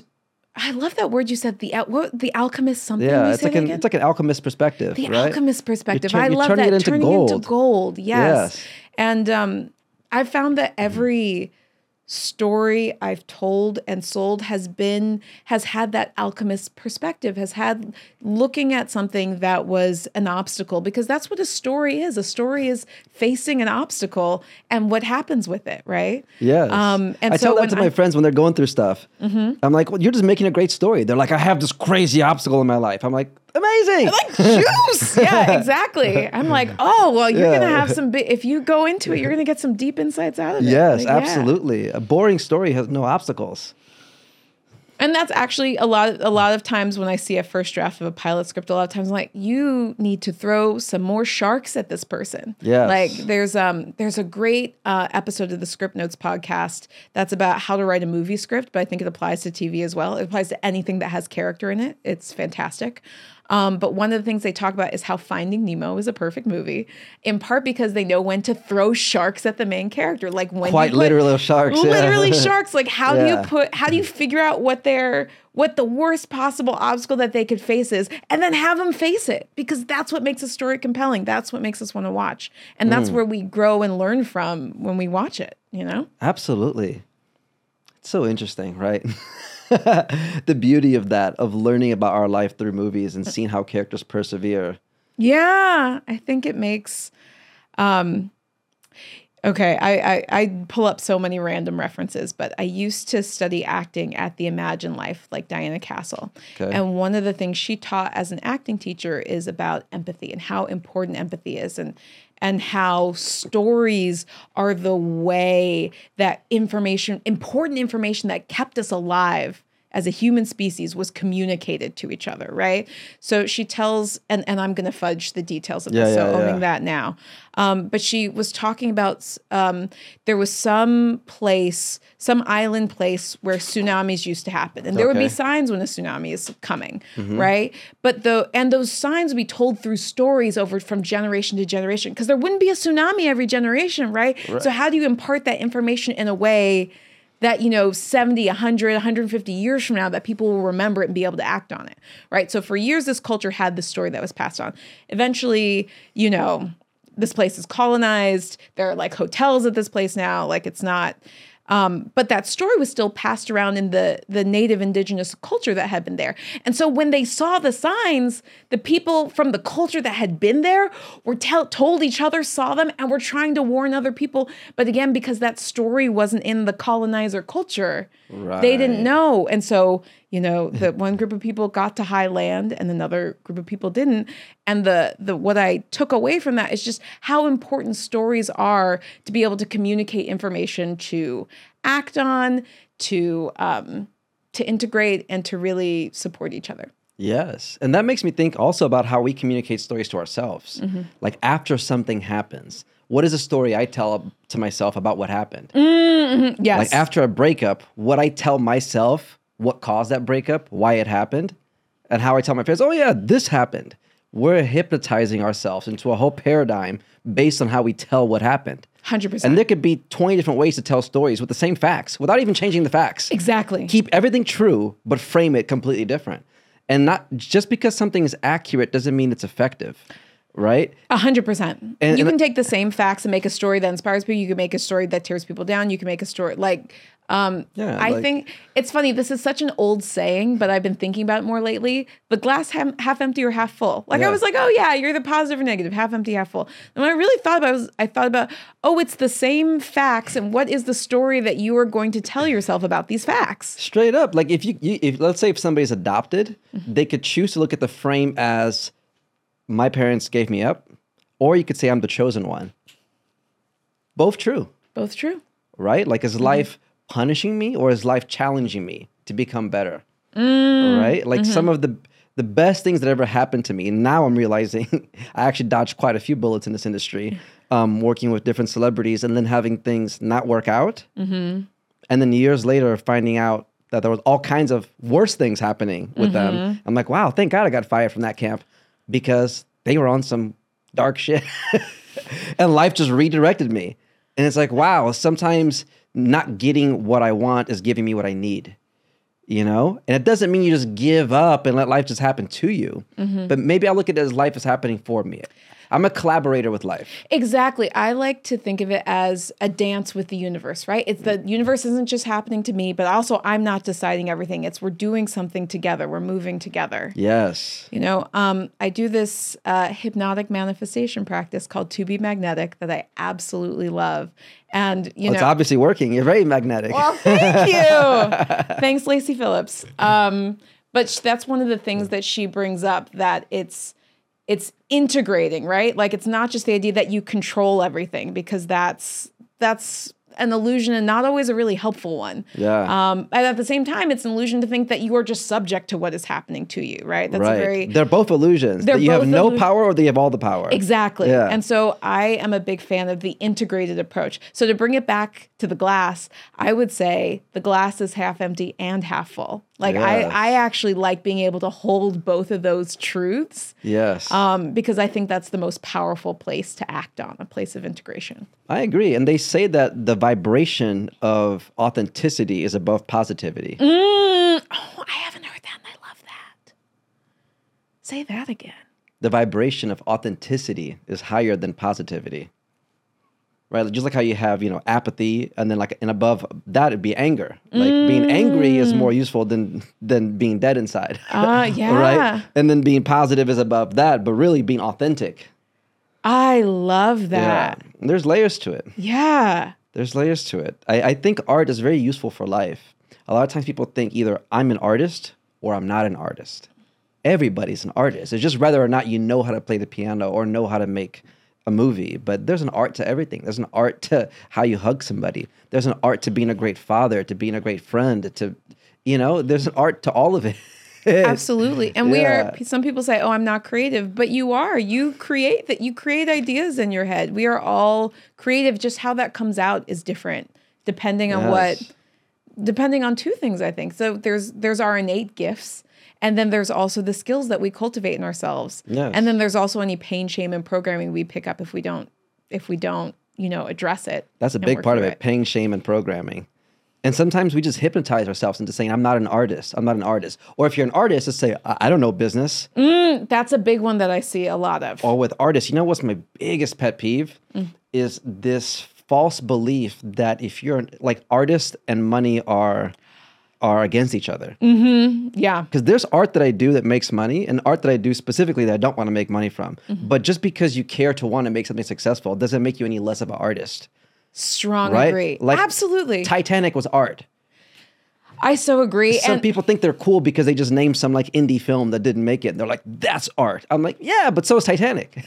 I love that word you said. The what, the alchemist something. Yeah, it's like an again? it's like an alchemist perspective, the right? alchemist perspective. turn- I love that it turning gold. into gold. Yes. Yes. And um, I found that every story I've told and sold has been has had that alchemist perspective. Has had looking at something that was an obstacle because that's what a story is. A story is facing an obstacle and what happens with it, right? Yes. Um, and I so tell that to my I- Mm-hmm. friends when they're going through stuff. I'm like, well, you're just making a great story. They're like, I have this crazy obstacle in my life. I'm like, amazing. I like juice. yeah, exactly. I'm like, oh, well, you're Yeah. gonna have some. If you go into it, you're gonna get some deep insights out of it. yes, Like, yeah. absolutely. A boring story has no obstacles. And that's actually a lot. A lot of times when I see a first draft of a pilot script, a lot of times I'm like, you need to throw some more sharks at this person. Yeah. Like there's um there's a great uh, episode of the Scriptnotes podcast that's about how to write a movie script, but I think it applies to TV as well. It applies to anything that has character in it. It's fantastic. Um, but one of the things they talk about is how Finding Nemo is a perfect movie, in part because they know when to throw sharks at the main character, like when Quite literally sharks, yeah. literally sharks. Like how do you put? How do you figure out what their what the worst possible obstacle that they could face is, and then have them face it because that's what makes a story compelling. That's what makes us want to watch, and Mm. that's where we grow and learn from when we watch it. You know. Absolutely. It's so interesting, right? the beauty of that, of learning about our life through movies and seeing how characters persevere. Yeah, I think it makes. Um, okay, I, I I pull up so many random references, but I used to study acting at the Imagined Life, like Diana Castle, Okay. and one of the things she taught as an acting teacher is about empathy and how important empathy is, and and how stories are the way that information, important information that kept us alive as a human species was communicated to each other, right? So she tells, and, and I'm going to fudge the details of Yeah, this, so yeah, owning that now. Um, but she was talking about um, there was some place, some island place where tsunamis used to happen, and there would be signs when a tsunami is coming, Mm-hmm. right? But the and those signs would be told through stories over from generation to generation because there wouldn't be a tsunami every generation, right? So how do you impart that information in a way that you know 70 100 150 years from now that people will remember it and be able to act on it right? So for years this culture had this story that was passed on. Eventually you know this place is colonized. There are like hotels at this place now. Like it's not um, but that story was still passed around in the the native indigenous culture that had been there. And so when they saw the signs the people from the culture that had been there were tell, told each other saw them and were trying to warn other people. But again because that story wasn't in the colonizer culture they didn't know. And so you know that mm-hmm. one group of people got to high land and another group of people didn't and the the what i took away from that is just how important stories are to be able to communicate information to act on to um to integrate and to really support each other Yes. And that makes me think also about how we communicate stories to ourselves. Mm-hmm. Like after something happens, what is a story I tell to myself about what happened? Mm-hmm. yes Like after a breakup, what I tell myself, what caused that breakup, why it happened, and how I tell my parents, oh yeah, this happened. We're hypnotizing ourselves into a whole paradigm based on how we tell what happened. 100% And there could be 20 different ways to tell stories with the same facts without even changing the facts. exactly Keep everything true, but frame it completely different. And not just because something is accurate doesn't mean it's effective, right? A hundred percent. And- You can take the same facts and make a story that inspires people. You can make a story that tears people down. You can make a story like, um, Yeah, I like- think it's funny. This is such an old saying, but I've been thinking about it more lately. The glass half, half empty or half full. Like I was like, oh yeah, you're the positive or negative, half empty, half full. And when I really thought about it, I was, I thought about, oh, it's the same facts, and what is the story that you are going to tell yourself about these facts? Straight up, like if you, you if let's say if somebody's adopted, they could choose to look at the frame as my parents gave me up, or you could say I'm the chosen one. Both true, Both true. right? Like is life punishing me or is life challenging me to become better? Mm. right? Like some mm-hmm. of the the best things that ever happened to me. And now I'm realizing I actually dodged quite a few bullets in this industry, um, working with different celebrities and then having things not work out. Mm-hmm. And then years later, finding out that there was all kinds of worse things happening with them. Mm-hmm. I'm like, wow, thank God I got fired from that camp because they were on some dark shit. and life just redirected me. And it's like, wow, sometimes not getting what I want is giving me what I need you know and it doesn't mean you just give up and let life just happen to you but maybe i look at it as life is happening for me i'm a collaborator with life Exactly. I like to think of it as a dance with the universe, right? It's the universe isn't just happening to me, but also I'm not deciding everything. It's we're doing something together. We're moving together. yes You know, um, I do this uh, hypnotic manifestation practice called To Be Magnetic that I absolutely love. And, you Well, it's obviously working you're very magnetic well, thank you. Thanks, Lacy Phillips. Um, but sh- that's one of the things that she brings up that it's it's integrating, right? Like it's not just the idea that you control everything because that's that's an illusion and not always a really helpful one. Yeah. Um, and at the same time, it's an illusion to think that you are just subject to what is happening to you, right? That's right a very they're both illusions They're that you have no illu- power or they have all the power Exactly. Yeah. And so I am a big fan of the integrated approach. So to bring it back to the glass, I would say the glass is half empty and half full. Like. I, I actually like being able to hold both of those truths Yes. um, because I think that's the most powerful place to act on, a place of integration. I agree. And they say that the vibration of authenticity is above positivity. Mm, oh, I haven't heard that, and I love that. Say that again. The vibration of authenticity is higher than positivity. Right? Just like how you have, you know, apathy and then like and above that it'd be anger. Like being angry is more useful than than being dead inside. Ah, yeah. right? And then being positive is above that, but really being authentic. I love that. Yeah. There's layers to it. Yeah. There's layers to it. I, I think art is very useful for life. A lot of times people think either I'm an artist or I'm not an artist. Everybody's an artist. It's just whether or not you know how to play the piano or know how to make a movie. But there's an art to everything. There's an art to how you hug somebody. There's an art to being a great father, to being a great friend, to, you know, there's an art to all of it. Absolutely. And we are some people say, "Oh, I'm not creative," but you are. You create that you create ideas in your head. We are all creative. Just how that comes out is different depending on what depending on two things, I think. So there's there's our innate gifts and then there's also the skills that we cultivate in ourselves. Yes. And then there's also any pain, shame and programming we pick up if we don't if we don't, you know, address it. That's a big part of through it, pain, shame, and programming. And sometimes we just hypnotize ourselves into saying, I'm not an artist. I'm not an artist. Or if you're an artist, just say, I I don't know business. That's a big one that I see a lot of. Or with artists, you know what's my biggest pet peeve? Mm. Is this false belief that if you're like artist and money are are against each other. yeah. Because there's art that I do that makes money and art that I do specifically that I don't want to make money from. Mm-hmm. But just because you care to want to make something successful doesn't make you any less of an artist. Strong Right? agree. Like, Absolutely. Titanic was art. I so agree. Some and people think they're cool because they just named some like indie film that didn't make it. And they're like, that's art. I'm like, yeah, but so is Titanic.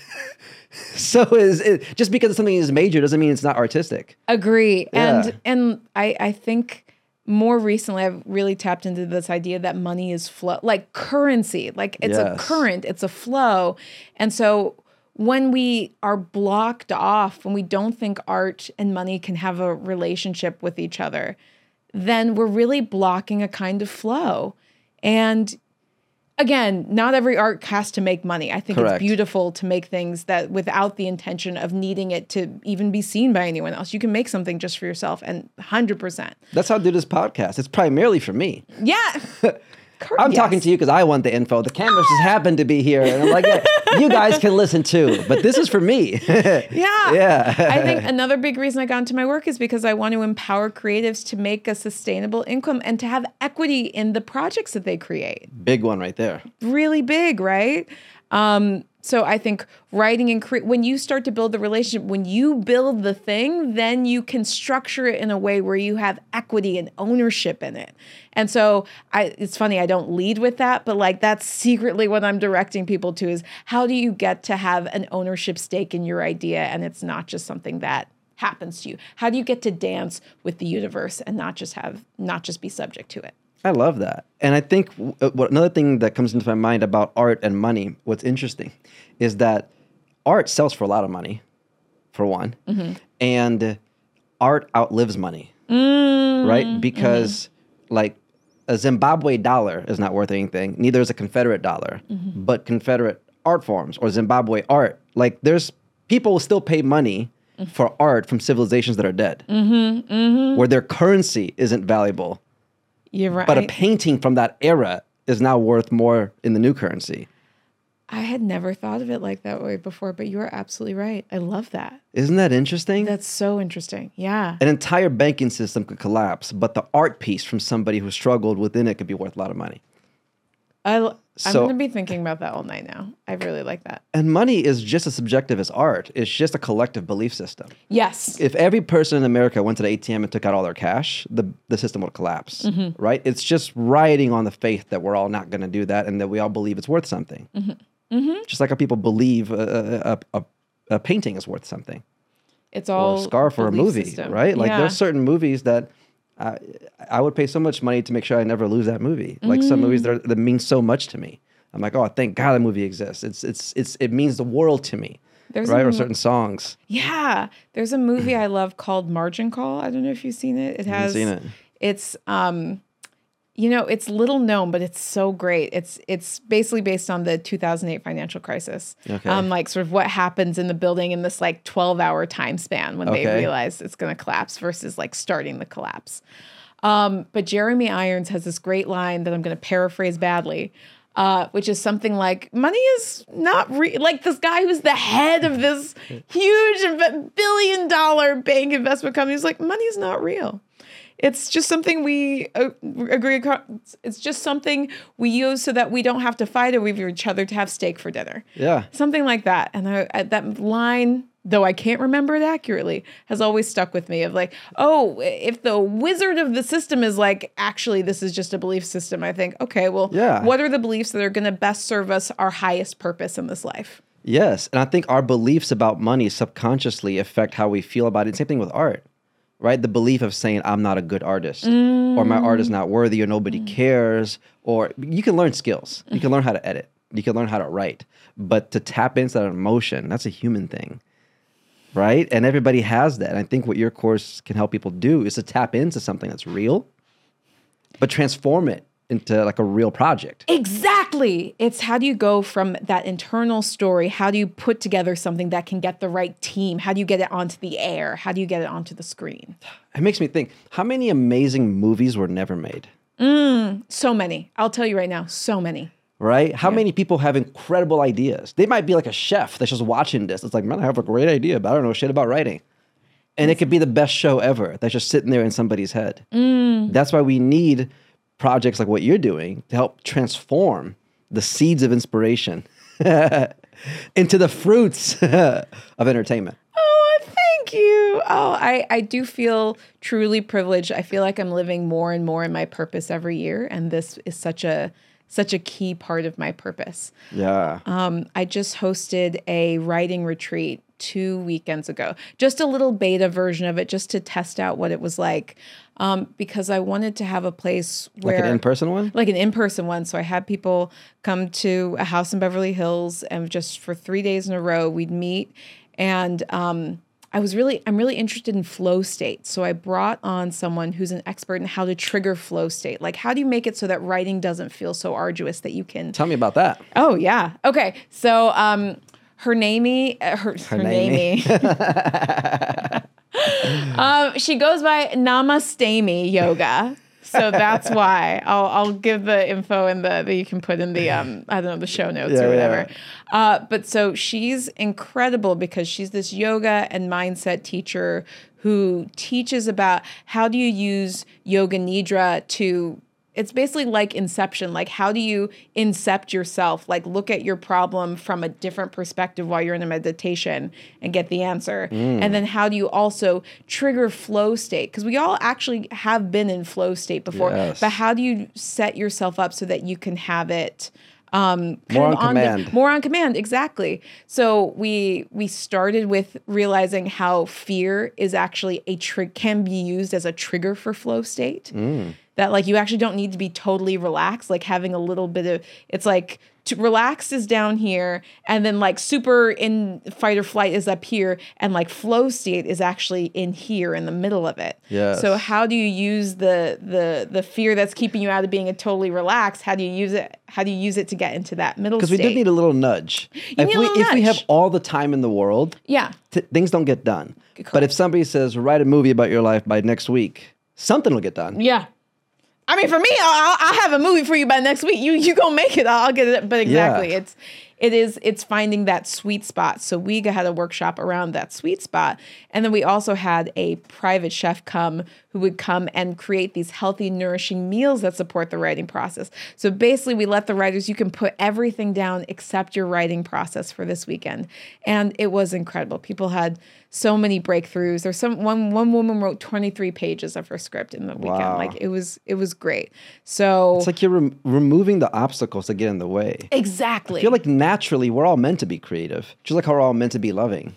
so is it just because something is major doesn't mean it's not artistic. agree. Yeah. And and I I think more recently I've really tapped into this idea that money is flow like currency. Like it's a current, it's a flow. And so when we are blocked off, when we don't think art and money can have a relationship with each other, then we're really blocking a kind of flow. And again, not every art has to make money. I think Correct. it's beautiful to make things that without the intention of needing it to even be seen by anyone else. You can make something just for yourself and 100%. That's how I do this podcast. It's primarily for me. Yeah. I'm talking to you because I want the info. The cameras just happen to be here. And I'm like, yeah, you guys can listen too. But this is for me. Yeah. Yeah. I think another big reason I got into my work is because I want to empower creatives to make a sustainable income and to have equity in the projects that they create. Big one right there. really big, right? Um, so I think writing and cre- when you start to build the relationship, when you build the thing, then you can structure it in a way where you have equity and ownership in it. And so I, it's funny I don't lead with that, but like that's secretly what I'm directing people to is how do you get to have an ownership stake in your idea and it's not just something that happens to you. How do you get to dance with the universe and not just have not just be subject to it? I love that. And I think w- uh, what another thing that comes into my mind about art and money, what's interesting is that art sells for a lot of money, for one, mm-hmm. and art outlives money, mm-hmm. right? Because like a Zimbabwe dollar is not worth anything, neither is a Confederate dollar, mm-hmm. but Confederate art forms or Zimbabwe art, like there's people will still pay money for art from civilizations that are dead, where their currency isn't valuable You're right. but a painting from that era is now worth more in the new currency. I had never thought of it like that way before, but you are absolutely right. I love that. Isn't that interesting? That's so interesting. Yeah. An entire banking system could collapse, but the art piece from somebody who struggled within it could be worth a lot of money. I, So- going to be thinking about that all night now. I really like that. And money is just as subjective as art. It's just a collective belief system. Yes. If every person in America went to the ATM and took out all their cash, the, the system would collapse, mm-hmm. right? It's just riding on the faith that we're all not going to do that and that we all believe it's worth something. Mm-hmm. Mm-hmm. Just like how people believe a, a, a, a painting is worth something. It's all or a scarf or a movie, system. right? Like Yeah. there's certain movies that I, I would pay so much money to make sure I never lose that movie. Like some movies that, are, that mean so much to me. I'm like, oh, thank God that movie exists. It's it's it's it means the world to me, There's right? a Or certain songs. Yeah, there's a movie I love called Margin Call. I don't know if you've seen it. It has seen it. It's um you know, it's little known, but it's so great. It's it's basically based on the 2008 financial crisis. Okay. Um, like sort of what happens in the building in this like 12 hour time span when they realize it's going to collapse versus like starting the collapse. Um, but Jeremy Irons has this great line that I'm going to paraphrase badly, uh, which is something like, "Money is not real." Like this guy who's the head of this huge billion dollar bank investment company is like, "Money is not real." It's just something we uh, agree. It's just something we use so that we don't have to fight over each other to have steak for dinner. Yeah. Something like that. And I, I, that line, though I can't remember it accurately, has always stuck with me of like, oh, if the wizard of the system is like, actually, this is just a belief system, I think, okay, well, Yeah. what are the beliefs that are going to best serve us our highest purpose in this life? Yes. And I think our beliefs about money subconsciously affect how we feel about it. Same thing with art, right? The belief of saying, I'm not a good artist, or my art is mm. not worthy, or nobody mm. cares, or you can learn skills. You can mm. learn how to edit, you can learn how to write. But to tap into that emotion, that's a human thing, right? And everybody has that. And I think what your course can help people do is to tap into something that's real, but transform it into like a real project. Exactly. It's how do you go from that internal story? How do you put together something that can get the right team? How do you get it onto the air? How do you get it onto the screen? It makes me think how many amazing movies were never made? Mm, so many. I'll tell you right now, so many. right? How many people have incredible ideas? They might be like a chef that's just watching this. It's like, man, I have a great idea, but I don't know shit about writing. And it could be the best show ever that's just sitting there in somebody's head. Mm. That's why we need projects like what you're doing to help transform the seeds of inspiration into the fruits of entertainment. Oh, thank you. Oh, I, I do feel truly privileged. I feel like I'm living more and more in my purpose every year. And this is such a such a key part of my purpose. Yeah. Um, I just hosted a writing retreat two weekends ago, just a little beta version of it, just to test out what it was like. Um, because I wanted to have a place where like an in person one? like an in-person one. So I had people come to a house in Beverly Hills, and just for three days in a row, we'd meet. And um, I was really, I'm really interested in flow state. So I brought on someone who's an expert in how to trigger flow state. Like, how do you make it so that writing doesn't feel so arduous that you can Tell me about that. Oh yeah. Okay. So um her namey uh, her, her, namey. um she goes by Namastami Yoga. So that's why I'll I'll give the info in the that you can put in the um I don't know the show notes Yeah, or whatever. yeah. Uh, but so she's incredible because she's this yoga and mindset teacher who teaches about how do you use yoga nidra to it's basically like inception like how do you incept yourself like look at your problem from a different perspective while you're in a meditation and get the answer and then how do you also trigger flow state because we all actually have been in flow state before Yes. but how do you set yourself up so that you can have it um, More on the- command. more on command, exactly. So we we started with realizing how fear is actually a trick can be used as a trigger for flow state. Mm. That like you actually don't need to be totally relaxed. Like having a little bit of it's like to relax is down here, and then like super in fight or flight is up here, and like flow state is actually in here in the middle of it. Yes. So how do you use the the the fear that's keeping you out of being a totally relaxed? How do you use it? How do you use it to get into that middle Because we do need a little nudge. if need a we little if we have all the time in the world, yeah. t- things don't get done. But if somebody says write a movie about your life by next week, something will get done. Yeah. I mean, for me, I'll, I'll have a movie for you by next week. You you gonna make it. I'll get it. But exactly, Yeah. it's it is it's finding that sweet spot. So we had a workshop around that sweet spot, and then we also had a private chef come who would come and create these healthy, nourishing meals that support the writing process. So basically, we let the writers you can put everything down except your writing process for this weekend, and it was incredible. People had so many breakthroughs. There's some one one woman wrote 23 pages of her script in the weekend. Wow. Like it was it was great. So It's like you're rem- removing the obstacles that get in the way. exactly. I feel like naturally we're all meant to be creative, just like how we're all meant to be loving.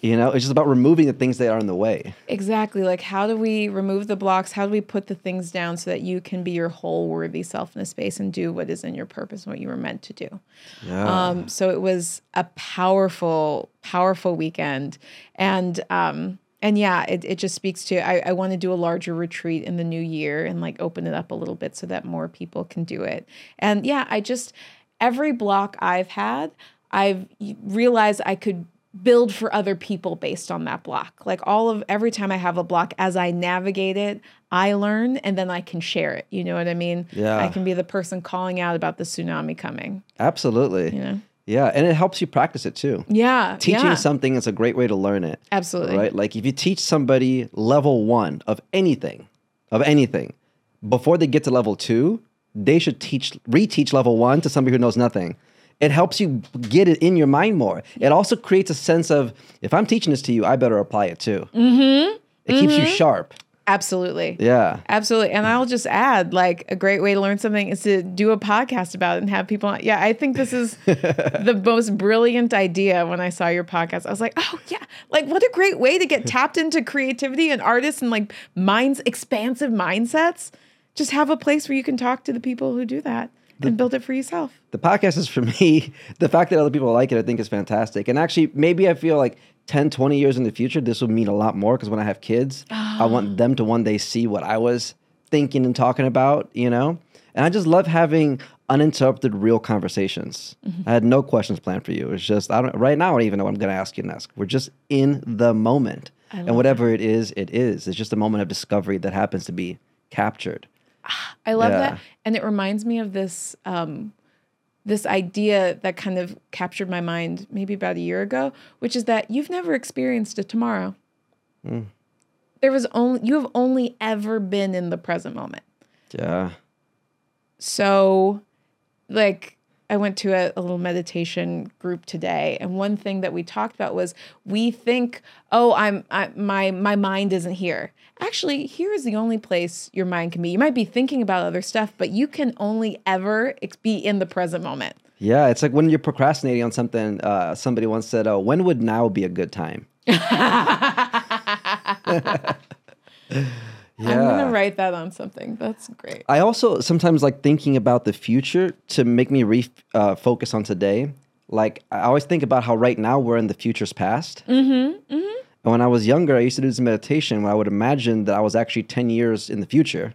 You know, it's just about removing the things that are in the way. exactly like how do we remove the blocks? How do we put the things down so that you can be your whole worthy self in a space and do what is in your purpose and what you were meant to do? Yeah. Um, so it was a powerful, powerful weekend. And um, and yeah, it, it just speaks to I, I want to do a larger retreat in the new year and like open it up a little bit so that more people can do it. And yeah, I just every block I've had, I've realized I could build for other people based on that block. Like all of every time I have a block, as I navigate it, I learn and then I can share it. You know what I mean? Yeah. I can be the person calling out about the tsunami coming. Absolutely. You know? Yeah, and it helps you practice it too. Yeah. Teaching yeah. something is a great way to learn it. Absolutely. Right? Like if you teach somebody level one of anything, of anything, before they get to level two, they should teach reteach level one to somebody who knows nothing. It helps you get it in your mind more. It also creates a sense of if I'm teaching this to you, I better apply it too. Mm-hmm. It keeps you sharp. Absolutely. Yeah. Absolutely. And I'll just add like a great way to learn something is to do a podcast about it and have people on. Yeah, I think this is the most brilliant idea when I saw your podcast. I was like, oh, yeah. Like, what a great way to get tapped into creativity and artists and like minds, expansive mindsets. Just have a place where you can talk to the people who do that and build it for yourself. The podcast is for me. The fact that other people like it, I think, is fantastic. And actually, maybe I feel like 10, 20 years in the future, this will mean a lot more because when I have kids, I want ah. them to one day see what I was thinking and talking about, you know? And I just love having uninterrupted real conversations. Mm-hmm. I had no questions planned for you. It's just I don't right now I don't even know what I'm gonna ask you next. We're just in the moment. And whatever it is, it is. It's just a moment of discovery that happens to be captured. I love Yeah. that. And it reminds me of this um this idea that kind of captured my mind maybe about a year ago, which is that you've never experienced a tomorrow. There was only you have only ever been in the present moment. Yeah. So like I went to a, a little meditation group today, and one thing that we talked about was we think, "Oh, I'm I, my my mind isn't here." Actually, here is the only place your mind can be. You might be thinking about other stuff, but you can only ever be in the present moment. Yeah, it's like when you're procrastinating on something. Uh, somebody once said, "Oh, when would now be a good time?" I'm gonna write that on something. That's great. I also sometimes like thinking about the future to make me re uh, focus on today. Like I always think about how right now we're in the future's past. Mm-hmm, mm-hmm. And when I was younger, I used to do this meditation where I would imagine that I was actually ten years in the future,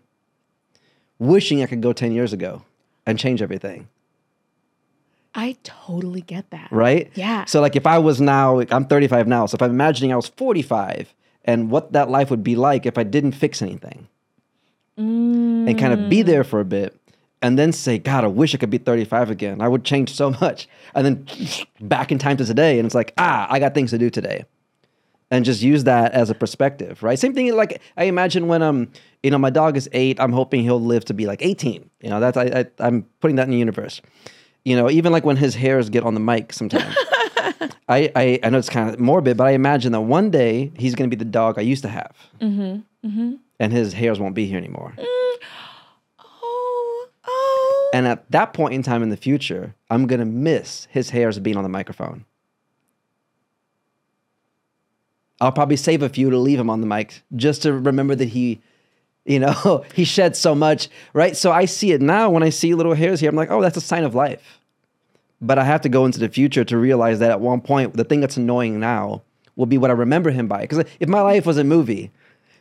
wishing I could go ten years ago and change everything. I totally get that. right? Yeah. So like if I was now, I'm 35 now. So if I'm imagining I was 45 and what that life would be like if I didn't fix anything, and kind of be there for a bit, and then say, God, I wish I could be 35 again. I would change so much, and then back in time to today, and it's like, ah, I got things to do today. And just use that as a perspective, right? Same thing. Like I imagine when um, you know, my dog is eight. I'm hoping he'll live to be like 18. You know, that's I, I I'm putting that in the universe you know, even like when his hairs get on the mic sometimes. I, I, I know it's kind of morbid, but I imagine that one day he's going to be the dog I used to have. Mm-hmm, mm-hmm. And his hairs won't be here anymore. Mm, oh, oh. And at that point in time in the future, I'm going to miss his hairs being on the microphone. I'll probably save a few to leave him on the mic just to remember that he, you know, he shed so much, right? So I see it now when I see little hairs here. I'm like, oh, that's a sign of life. But I have to go into the future to realize that at one point, the thing that's annoying now will be what I remember him by. Because if my life was a movie,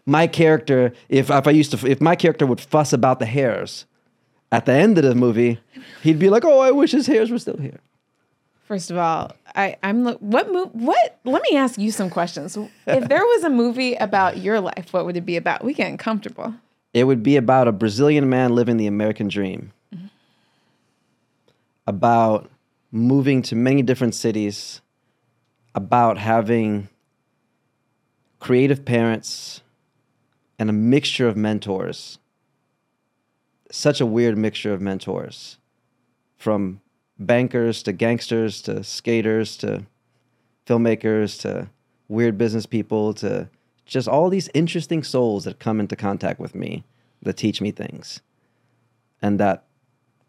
my character, if, if I used to, if my character would fuss about the hairs, at the end of the movie, he'd be like, "Oh, I wish his hairs were still here." First of all, I, I'm what mo- what? Let me ask you some questions. If there was a movie about your life, what would it be about? We getting comfortable. It would be about a Brazilian man living the American dream. Mm-hmm. About moving to many different cities, about having creative parents and a mixture of mentors. Such a weird mixture of mentors from bankers to gangsters to skaters to filmmakers to weird business people to just all these interesting souls that come into contact with me that teach me things and that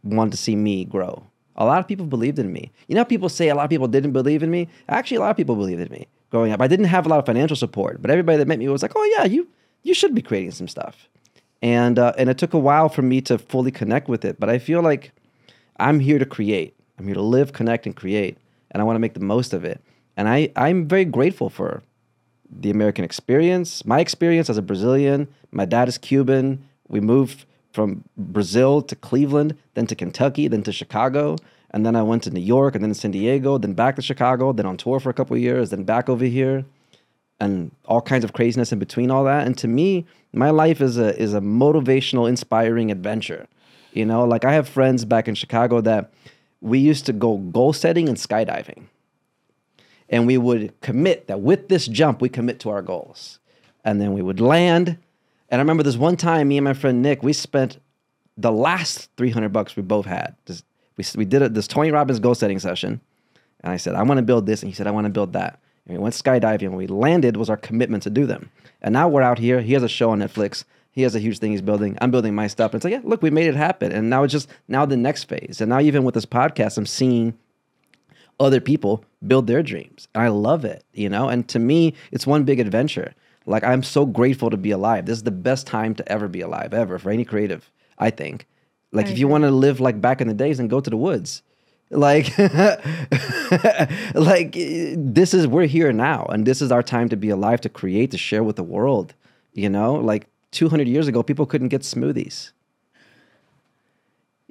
want to see me grow. A lot of people believed in me. You know, people say a lot of people didn't believe in me. Actually, a lot of people believed in me growing up. I didn't have a lot of financial support, but everybody that met me was like, "Oh yeah, you you should be creating some stuff." And uh, and it took a while for me to fully connect with it, but I feel like I'm here to create. I'm here to live, connect, and create, and I want to make the most of it. And I I'm very grateful for the American experience, my experience as a Brazilian. My dad is Cuban. We moved from Brazil to Cleveland, then to Kentucky, then to Chicago. And then I went to New York and then to San Diego, then back to Chicago, then on tour for a couple years, then back over here, and all kinds of craziness in between all that. And to me, my life is a is a motivational, inspiring adventure. You know, like I have friends back in Chicago that we used to go goal setting and skydiving. And we would commit that with this jump, we commit to our goals. And then we would land. And I remember this one time, me and my friend Nick, we spent the last 300 bucks we both had. We, we did a, this Tony Robbins goal setting session. And I said, I want to build this. And he said, I want to build that. And we went skydiving. When we landed was our commitment to do them. And now we're out here. He has a show on Netflix. He has a huge thing he's building. I'm building my stuff. And it's like, yeah, look, we made it happen. And now it's just now the next phase. And now even with this podcast, I'm seeing other people build their dreams. And I love it, you know? And to me, it's one big adventure. Like I'm so grateful to be alive. This is the best time to ever be alive, ever, for any creative, I think. Like I if you want to live like back in the days and go to the woods. Like like this is we're here now and this is our time to be alive to create to share with the world. You know, like 200 years ago people couldn't get smoothies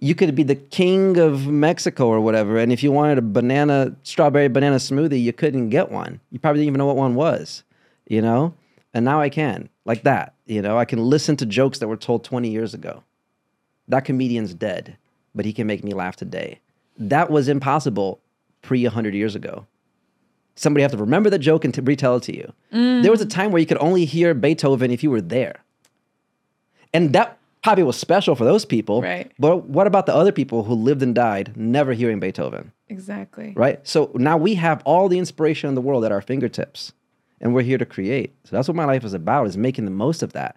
you could be the king of Mexico or whatever. And if you wanted a banana, strawberry banana smoothie, you couldn't get one. You probably didn't even know what one was, you know? And now I can, like that, you know? I can listen to jokes that were told 20 years ago. That comedian's dead, but he can make me laugh today. That was impossible pre 100 years ago. Somebody have to remember the joke and to retell it to you. There was a mm. time where you could only hear Beethoven if you were there. And that probably was special for those people. Right. But what about the other people who lived and died never hearing Beethoven? Exactly. Right. So now we have all the inspiration in the world at our fingertips, and we're here to create. So that's what my life is about: is making the most of that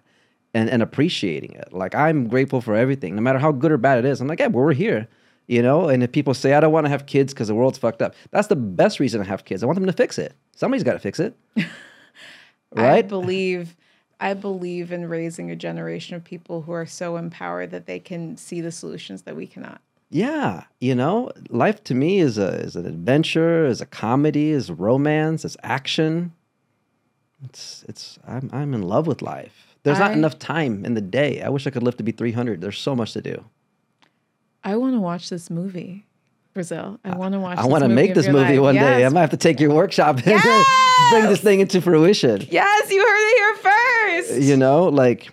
and and appreciating it. Like I'm grateful for everything, no matter how good or bad it is. I'm like, yeah, well, we're here. You know, and if people say I don't want to have kids because the world's fucked up, that's the best reason to have kids. I want them to fix it. Somebody's got to fix it, right? I believe I believe in raising a generation of people who are so empowered that they can see the solutions that we cannot. Yeah, you know, life to me is a is an adventure, is a comedy, is romance, is action. It's it's I'm I'm in love with life. There's not enough time in the day. I wish I could live to be 300. There's so much to do. I want to watch this movie, Brazil. I want to watch. I want to make this movie life. one day. I might have to take your workshop and bring this thing into fruition. Yes, you heard it here first. You know, like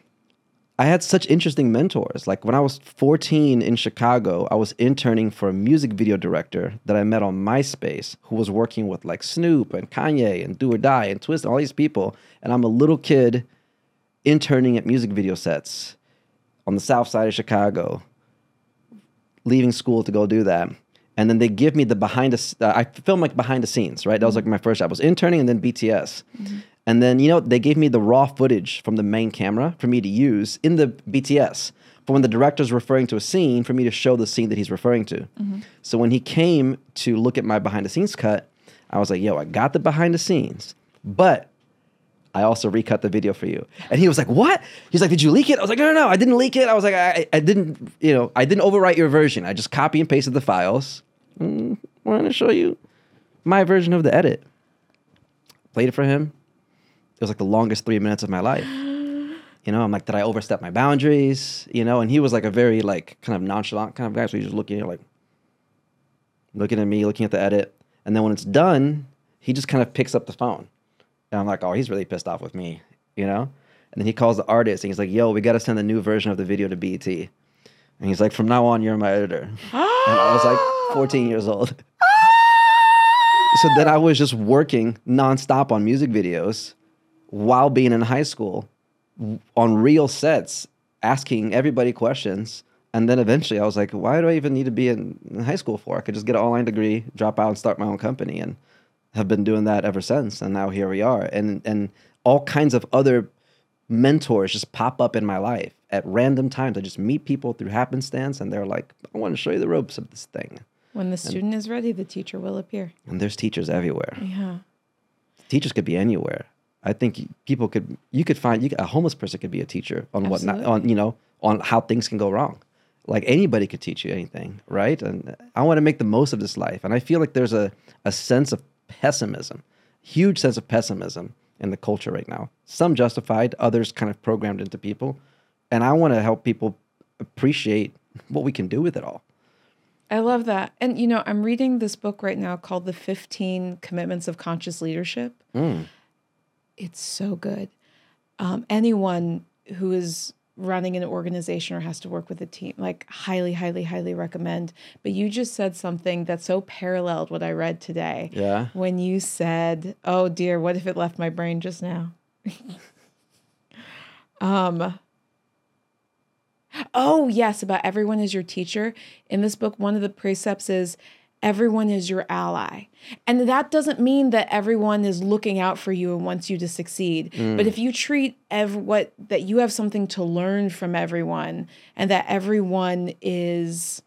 I had such interesting mentors. Like when I was 14 in Chicago, I was interning for a music video director that I met on MySpace who was working with like Snoop and Kanye and Do or Die and Twista and all these people. And I'm a little kid interning at music video sets on the south side of Chicago, leaving school to go do that. And then they give me the behind the uh, I filmed like behind the scenes, right? That was like my first job. I was interning and then BTS. And then, you know, they gave me the raw footage from the main camera for me to use in the BTS for when the director's referring to a scene for me to show the scene that he's referring to. So when he came to look at my behind the scenes cut, I was like, yo, I got the behind the scenes, but I also recut the video for you. And he was like, what? He's like, did you leak it? I was like, no, no, no, I didn't leak it. I was like, I, I didn't, you know, I didn't overwrite your version. I just copy and pasted the files. Mm, want to show you my version of the edit. Played it for him. It was like the longest three minutes of my life. You know, I'm like, did I overstep my boundaries? You know, and he was like a very like kind of nonchalant kind of guy. So he's just looking at like looking at me, looking at the edit. And then when it's done, he just kind of picks up the phone. And I'm like, oh, he's really pissed off with me, you know? And then he calls the artist and he's like, yo, we got to send the new version of the video to BET. And he's like, from now on, you're my editor. and I was like 14 years old. so then I was just working nonstop on music videos while being in high school on real sets, asking everybody questions. And then eventually I was like, why do I even need to be in, in high school for? I could just get an online degree, drop out and start my own company and have been doing that ever since. And now here we are. And and all kinds of other mentors just pop up in my life at random times. I just meet people through happenstance and they're like, I want to show you the ropes of this thing. When the student is ready, the teacher will appear. And there's teachers everywhere. Yeah. Teachers could be anywhere. I think people could you could find you could, a homeless person could be a teacher on what not on you know on how things can go wrong. Like anybody could teach you anything, right? And I want to make the most of this life. And I feel like there's a a sense of pessimism, huge sense of pessimism in the culture right now. Some justified, others kind of programmed into people. And I want to help people appreciate what we can do with it all. I love that. And you know, I'm reading this book right now called The 15 Commitments of Conscious Leadership. Mm. It's so good. Um, anyone who is running an organization or has to work with a team, like highly, highly, highly recommend. But you just said something that so paralleled what I read today. Yeah. When you said, "Oh dear, what if it left my brain just now?" um. Oh yes, about everyone is your teacher. In this book, one of the precepts is everyone is your ally. And that doesn't mean that everyone is looking out for you and wants you to succeed. Mm. But if you treat ev- what that you have something to learn from everyone and that everyone is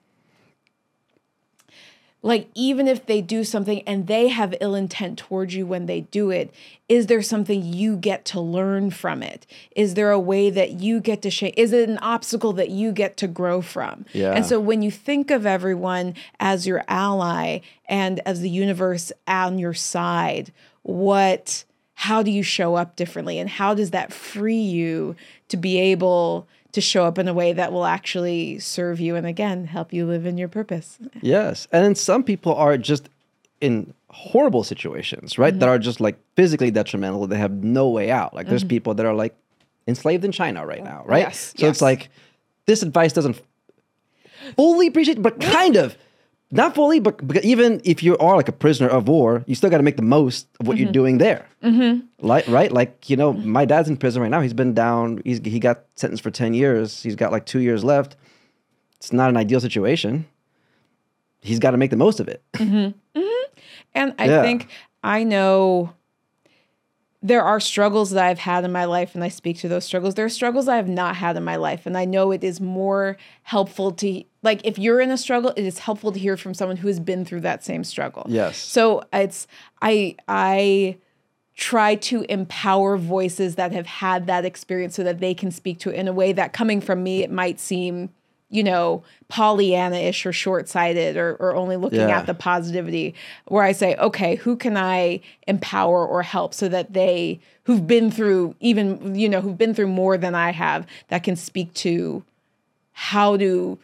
like even if they do something and they have ill intent towards you when they do it is there something you get to learn from it? Is there a way that you get to shape is it an obstacle that you get to grow from? Yeah. and so when you think of everyone as your ally and as the universe on your side what how do you show up differently? And how does that free you to be able to show up in a way that will actually serve you and again help you live in your purpose Yes. And then some people are just in horrible situations, right? That mm-hmm. are just like physically detrimental. They have no way out. Like there's mm-hmm. people that are like enslaved in China right now, right? Yes, So yes. it's like this advice doesn't fully appreciate, but kind of. Not fully, but, but even if you are like a prisoner of war, you still got to make the most of what you're mm-hmm. doing there. Mm-hmm. Like, right? Like, you know, my dad's in prison right now. He's been down, he's, he got sentenced for 10 years. He's got like two years left. It's not an ideal situation. He's got to make the most of it. Mm-hmm. Mm-hmm. And I Yeah. think I know there are struggles that I've had in my life, and I speak to those struggles. There are struggles I have not had in my life, and I know it is more helpful to, like, if you're in a struggle, it is helpful to hear from someone who has been through that same struggle. Yes. So it's, I, I, try to empower voices that have had that experience so that they can speak to it in a way that coming from me it might seem you know pollyanna-ish or short-sighted or, or only looking Yeah. at the positivity where i say okay who can i empower or help so that they who've been through even you know who've been through more than i have that can speak to how to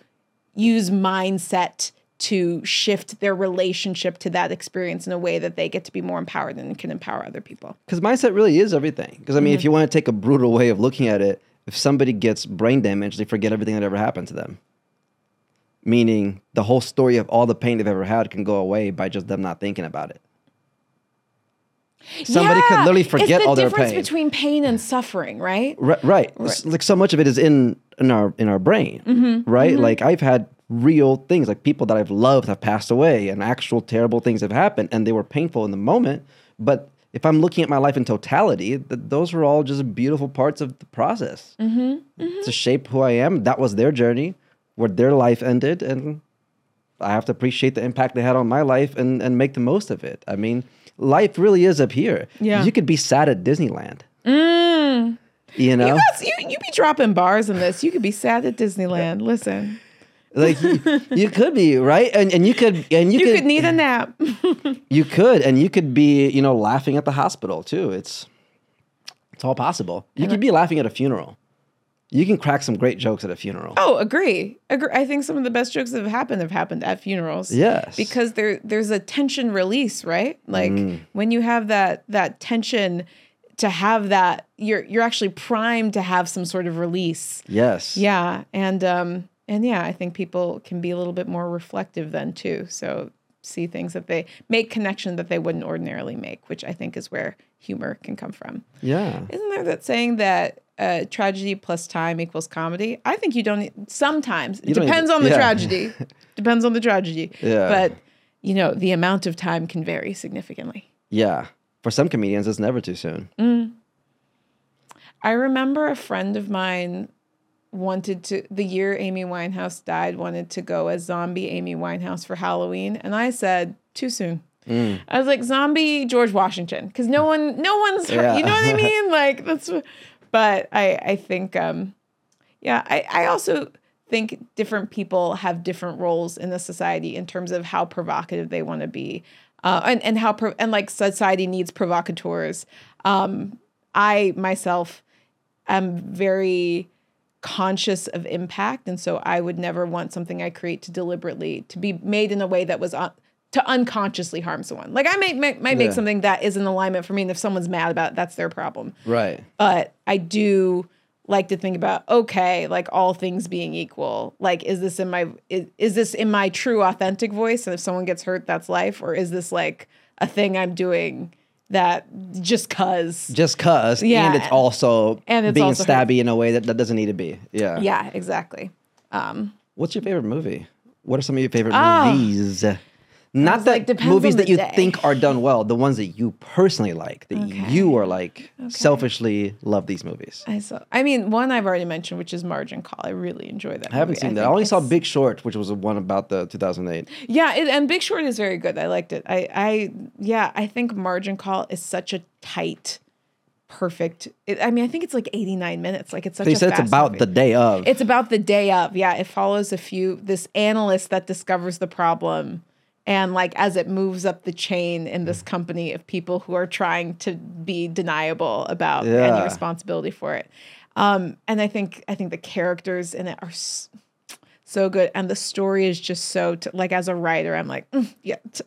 use mindset to shift their relationship to that experience in a way that they get to be more empowered and can empower other people. Because mindset really is everything. Because I mean, if mm-hmm. you want to take a brutal way of looking at it, if somebody gets brain damage, they forget everything that ever happened to them. Meaning, the whole story of all the pain they've ever had can go away by just them not thinking about it. Somebody could literally forget it's the all their difference pain. between pain and suffering, right? Right, right. Like so much of it is in in our in our brain, Mm-hmm, right? Like I've had real things, like people that I've loved have passed away, and actual terrible things have happened, and they were painful in the moment. But if I'm looking at my life in totality, th- those were all just beautiful parts of the process Mm-hmm, to shape who I am. That was their journey, where their life ended, and I have to appreciate the impact they had on my life and and make the most of it. I mean, life really is up here. Yeah. you could be sad at Disneyland. You know, You, guys, you, you be dropping bars in this. You could be sad at Disneyland. Listen, like you, you could be right, and and you could and you, you could, could need a nap. you could and you could be you know laughing at the hospital too. It's it's all possible. You could be laughing at a funeral. You can crack some great jokes at a funeral. Oh, agree. Agree. I think some of the best jokes that have happened have happened at funerals. Yes. Because there there's a tension release, right? Like Mm. when you have that that tension to have that you're you're actually primed to have some sort of release. Yes. Yeah. And um and yeah, I think people can be a little bit more reflective then too. So see things that they make connection that they wouldn't ordinarily make, which I think is where humor can come from. Yeah. Isn't there that saying that uh, tragedy plus time equals comedy? I think you don't. Sometimes it don't depends need- on the yeah. tragedy. depends on the tragedy. Yeah. But you know, the amount of time can vary significantly. Yeah. For some comedians, it's never too soon. I remember a friend of mine wanted to the year Amy Winehouse died wanted to go as zombie Amy Winehouse for Halloween, and I said too soon. I was like zombie George Washington because no one, no one's, Yeah. you know what I mean? Like that's, but I, I think, um, yeah, I, I also think different people have different roles in the society in terms of how provocative they want to be, uh, and and how pro- and like society needs provocateurs. Um, I myself am very conscious of impact, and so I would never want something I create to deliberately to be made in a way that was. Un- to unconsciously harm someone. Like I may, may might make Yeah. something that is in alignment for me, and if someone's mad about it, that's their problem Right. but I do like to think about okay, like all things being equal, like is this in my is, is this in my true authentic voice and if someone gets hurt that's life or is this like a thing I'm doing that just cuz Just cuz. Yeah. And it's also And it's being also stabby in a way that, that doesn't need to be. Yeah. yeah, exactly. Um What's your favorite movie? What are some of your favorite Oh. movies? Not that like, movies that you day. think are done well, the ones that you personally like, that Okay. you are like selfishly love these movies. I saw I mean one I've already mentioned which is Margin Call. I really enjoy that. I haven't movie. seen that. I only saw Big Short, which was the one about the 2008. Yeah, it, and Big Short is very good. I liked it. I, I, yeah, I think Margin Call is such a tight, perfect. It, I mean, I think it's like eighty nine minutes. Like it's such. A said it's about movie. the day of. It's about the day of. Yeah, it follows a few this analyst that discovers the problem, and like as it moves up the chain in this company of people who are trying to be deniable about any responsibility for it. Um, and I think I think the characters in it are. s so good and the story is just so t- like as a writer i'm like mm, yeah t-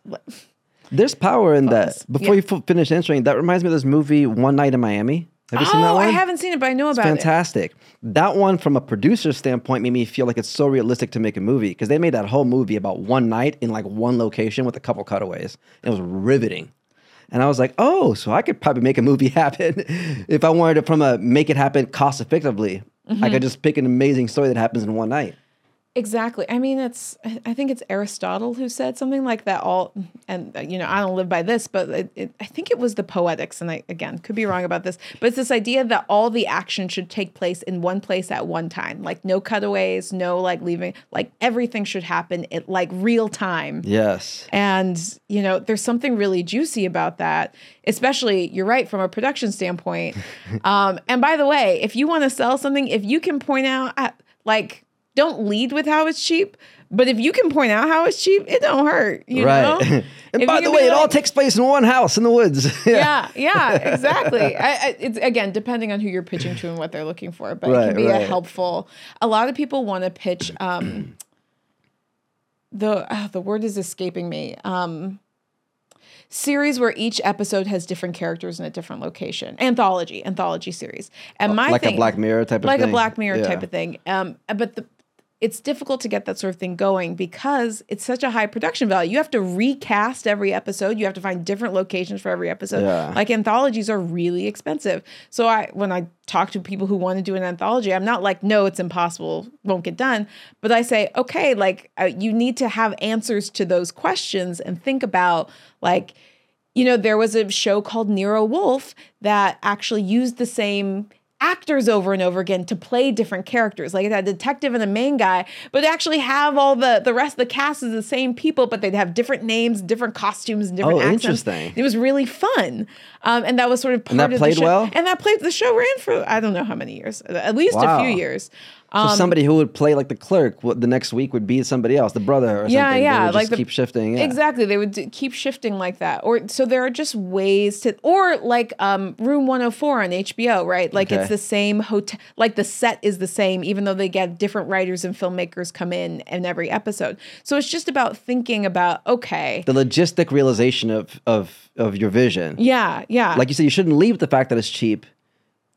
There's power in Pause. that. Before Yeah. you f- finish answering, that reminds me of this movie, One Night in Miami. Have you seen that oh one? i haven't seen it but i know about it Fantastic. That one, from a producer standpoint, made me feel like it's so realistic to make a movie because they made that whole movie about one night in like one location with a couple cutaways. It was riveting. And I was like, oh, so I could probably make a movie happen if I wanted to from a make it happen cost effectively. I Mm-hmm. could just pick an amazing story that happens in one night. Exactly. I mean, it's, I think it's Aristotle who said something like that. All, and, you know, I don't live by this, but it, it, I think it was the Poetics. And I, again, could be wrong about this, but it's this idea that all the action should take place in one place at one time. Like, no cutaways, no like leaving, like everything should happen at like real time. Yes. And, you know, there's something really juicy about that, especially, you're right, from a production standpoint. um, and by the way, if you want to sell something, if you can point out, uh, like, don't lead with how it's cheap, but if you can point out how it's cheap, it don't hurt, you right. know? and If by the way, be it all takes place in one house in the woods. yeah, yeah, exactly. I, I, it's again depending on who you're pitching to and what they're looking for, but it can be right. a helpful. A lot of people want to pitch. Um, the ah, the word is escaping me. Um, series where each episode has different characters in a different location. Anthology, anthology series, and my like thing, a Black Mirror type of thing. like thing. a Black Mirror Yeah. type of thing. Um, but the it's difficult to get that sort of thing going because it's such a high production value. You have to recast every episode. You have to find different locations for every episode. Yeah. Like anthologies are really expensive. So I when I talk to people who want to do an anthology, I'm not like, no, it's impossible, won't get done. But I say, okay, like uh, you need to have answers to those questions and think about like, you know, there was a show called Nero Wolfe that actually used the same actors over and over again to play different characters. Like a detective and the main guy, but actually have all the the rest of the cast is the same people, but they'd have different names, different costumes, and different Oh, accents. interesting. It was really fun, um, and that was sort of part that of played the show. well? And that played the show ran for I don't know how many years, at least a few years. So Um, somebody who would play like the clerk what, the next week would be somebody else, the brother or Yeah, something. Yeah, would like just the- keep shifting. Yeah. Exactly. They would d- keep shifting like that. Or so there are just ways to or like um Room 104 on HBO, right? Like Okay. it's the same hotel like the set is the same even though they get different writers and filmmakers come in in every episode. So it's just about thinking about okay. The logistic realization of of of your vision. yeah, yeah. Like you said, you shouldn't leave the fact that it's cheap,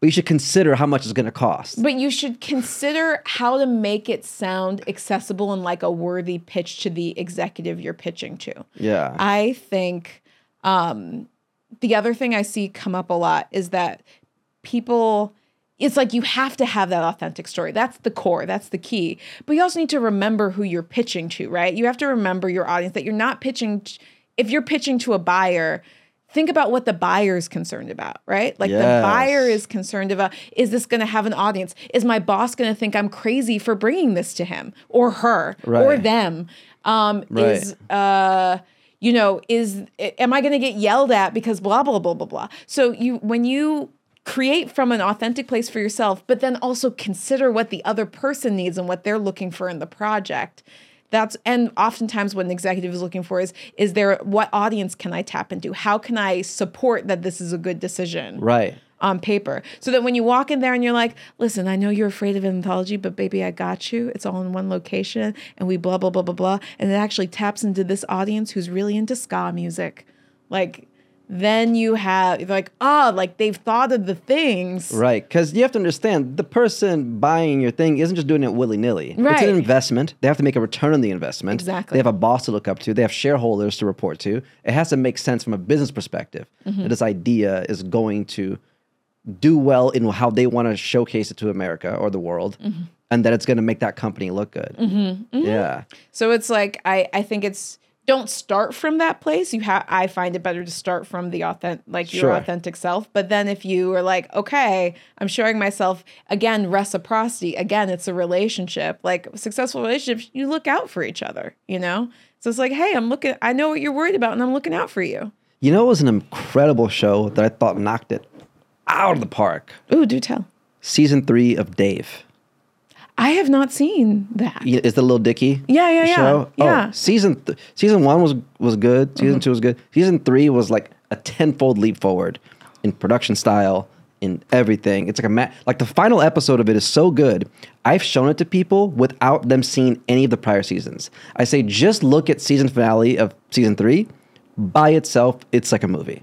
but you should consider how much it's going to cost. But you should consider how to make it sound accessible and like a worthy pitch to the executive you're pitching to. yeah. I think um, the other thing I see come up a lot is that people, it's like you have to have that authentic story. That's the core, that's the key. But you also need to remember who you're pitching to, right? You have to remember your audience that you're not pitching, t- if you're pitching to a buyer, think about what the buyer is concerned about, right? Like the buyer is concerned about is this going to have an audience? Is my boss going to think I'm crazy for bringing this to him or her or them? Um, Is uh, you know, is am I going to get yelled at because blah blah blah blah blah? So you when you create from an authentic place for yourself, but then also consider what the other person needs and what they're looking for in the project. That's and oftentimes what an executive is looking for is is there what audience can I tap into? How can I support that this is a good decision? Right. on paper. So that when you walk in there and you're like, listen, I know you're afraid of anthology, but baby, I got you. It's all in one location and we blah, blah, blah, blah, blah. And it actually taps into this audience who's really into ska music. Like, then you have like, oh, like they've thought of the things. Right, because you have to understand the person buying your thing isn't just doing it willy nilly. right. It's an investment. They have to make a return on the investment. Exactly. They have a boss to look up to. They have shareholders to report to. It has to make sense from a business perspective Mm-hmm. that this idea is going to do well in how they want to showcase it to America or the world, Mm-hmm. and that it's going to make that company look good. Yeah. So it's like I I think it's don't start from that place. You have I find it better to start from the authentic like your authentic self. But then if you are like, okay, I'm showing myself again reciprocity. Again, it's a relationship. Like successful relationships, you look out for each other, you know? So it's like, hey, I'm looking I know what you're worried about and I'm looking out for you. You know, it was an incredible show that I thought knocked it out of the park. Ooh, do tell. Season three of Dave. I have not seen that. Y- Is the Little Dicky? Yeah, yeah, yeah. show? Yeah. Mm-hmm. Oh, season th- season one was was good. Season two was good. Season three was like a tenfold leap forward in production style, in everything. It's like a ma- like the final episode of it is so good. I've shown it to people without them seeing any of the prior seasons. I say just look at season finale of season three. By itself, it's like a movie.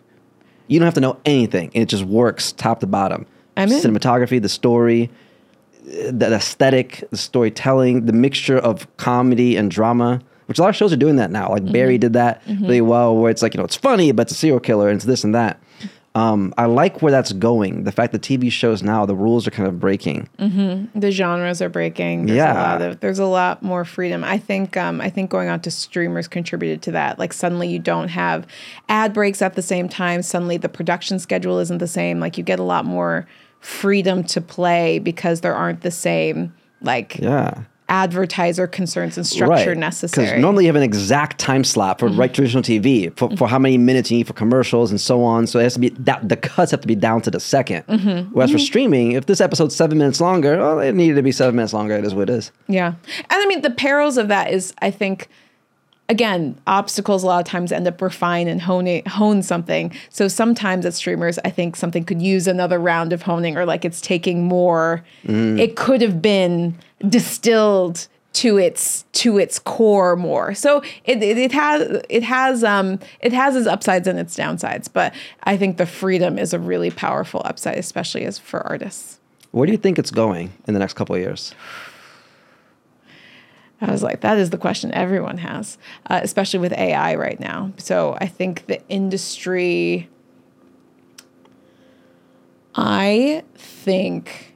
You don't have to know anything. And it just works top to bottom. I'm in. Cinematography, the story, the aesthetic, the storytelling, the mixture of comedy and drama, which a lot of shows are doing that now. Like Mm-hmm. Barry did that really well, where it's like, you know, it's funny, but it's a serial killer and it's this and that. Um, I like where that's going. The fact that TV shows now, the rules are kind of breaking. the genres are breaking. There's Yeah. a lot of there's a lot more freedom. I think um, I think going on to streamers contributed to that. Like suddenly you don't have ad breaks at the same time. Suddenly the production schedule isn't the same. Like you get a lot more freedom to play because there aren't the same like Yeah. advertiser concerns and structure necessary. Because normally you have an exact time slot for mm-hmm. right traditional TV for, for how many minutes you need for commercials and so on. So it has to be that the cuts have to be down to the 2nd mm-hmm. Whereas for mm-hmm. streaming, if this episode's seven minutes longer, well, it needed to be seven minutes longer. It is what it is. Yeah. And I mean, the perils of that is, I think, again, obstacles a lot of times end up refine and hone hone something. So sometimes as streamers, I think something could use another round of honing or like it's taking more. It could have been distilled to its to its core more. So it, it, it has it has um it has its upsides and its downsides, but I think the freedom is a really powerful upside, especially as for artists. Where do you think it's going in the next couple of years? I was like, that is the question everyone has, uh, especially with AI right now. So I think the industry, I think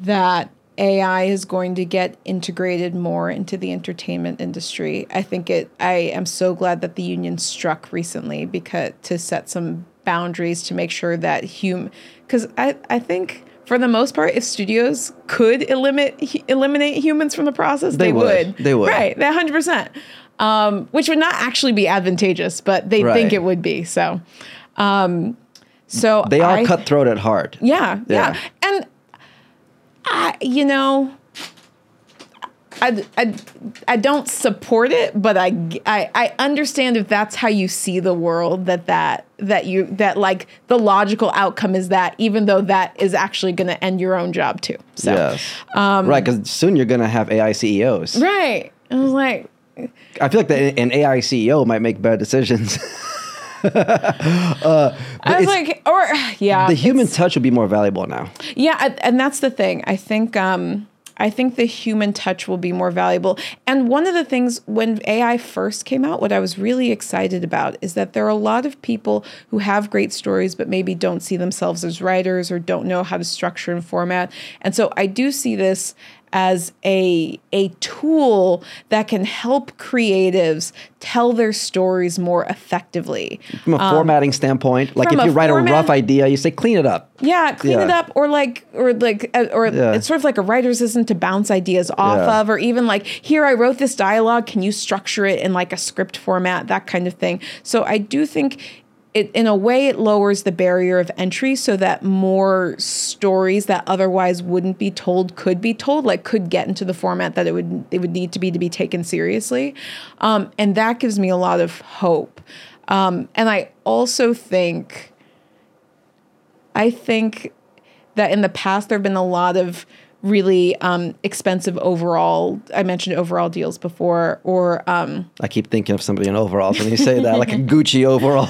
that AI is going to get integrated more into the entertainment industry. I think it, I am so glad that the union struck recently because to set some boundaries to make sure that hum, because I, I think for the most part, if studios could eliminate eliminate humans from the process, they, They would. They would. Right, they hundred percent. Um, which would not actually be advantageous, but they Right. think it would be. So, um, so They are I- cutthroat at heart. yeah, yeah, Yeah. and I, you know, I, I, I don't support it, but I, I, I understand if that's how you see the world. That that that you that like the logical outcome is that, even though that is actually going to end your own job too. So, yes. um, right, because soon you're going to have AI CEOs. right. I was like, I feel like the, an AI CEO might make better decisions. I was like, or yeah, the human touch would be more valuable now. Yeah, and- and that's the thing. I think um I think the human touch will be more valuable. And one of the things when AI first came out, what I was really excited about is that there are a lot of people who have great stories but maybe don't see themselves as writers or don't know how to structure and format. And so I do see this as a a tool that can help creatives tell their stories more effectively. From a formatting standpoint, like Um, if you write format- a rough idea, you say clean it up. Yeah, clean it up, or like, or like, uh, or Yeah. it's sort of like a writer's assistant to bounce ideas off Yeah. of, or even like, here I wrote this dialogue. Can you structure it in like a script format, that kind of thing. So I do think it in a way it lowers the barrier of entry so that more stories that otherwise wouldn't be told could be told like could get into the format that it would it would need to be to be taken seriously. Um, and that gives me a lot of hope. Um, and i also think i think that in the past there have been a lot of really um, expensive overall. I mentioned overall deals before, or um, I keep thinking of somebody in overalls when you say that, like a Gucci overall.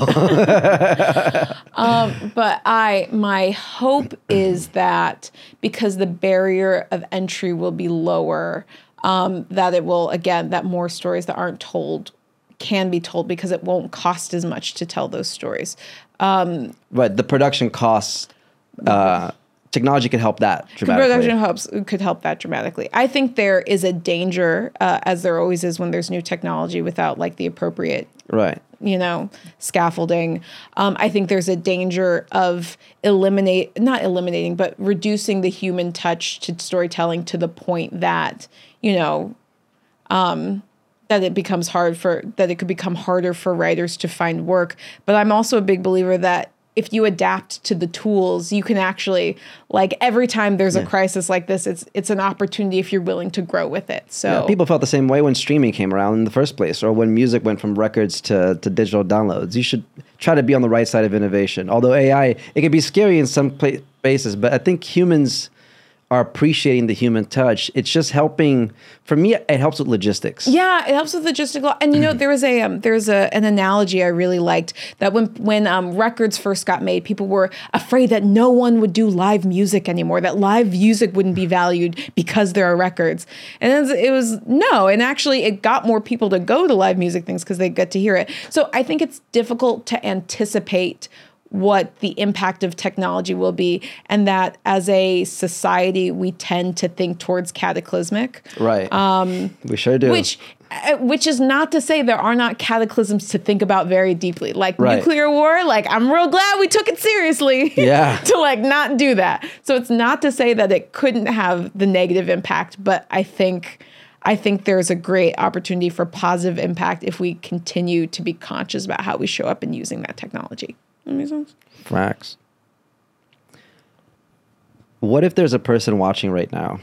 um, but I, my hope is that because the barrier of entry will be lower, um, that it will again that more stories that aren't told can be told because it won't cost as much to tell those stories. Um, but the production costs. Uh, technology could help that dramatically. Production helps could help that dramatically. I think there is a danger, uh, as there always is when there's new technology without like the appropriate right you know scaffolding um, i think there's a danger of eliminate not eliminating but reducing the human touch to storytelling to the point that you know um, that it becomes hard for that it could become harder for writers to find work but i'm also a big believer that if you adapt to the tools, you can actually like every time there's yeah. a crisis like this, it's it's an opportunity if you're willing to grow with it. So yeah, people felt the same way when streaming came around in the first place, or when music went from records to, to digital downloads. You should try to be on the right side of innovation. Although AI, it can be scary in some places, but I think humans are appreciating the human touch. It's just helping. For me, it helps with logistics. Yeah, it helps with logistical. And you know, there was a um, there's a an analogy I really liked that when when um, records first got made, people were afraid that no one would do live music anymore. That live music wouldn't be valued because there are records. And it was, was no. And actually, it got more people to go to live music things because they get to hear it. So I think it's difficult to anticipate what the impact of technology will be and that as a society we tend to think towards cataclysmic. Right. Um, we sure do. which uh, which is not to say there are not cataclysms to think about very deeply. Like right. nuclear war like i'm real glad we took it seriously yeah. to like not do that. So it's not to say that it couldn't have the negative impact but i think I think there's a great opportunity for positive impact if we continue to be conscious about how we show up in using that technology. That makes sense. Facts. What if there's a person watching right now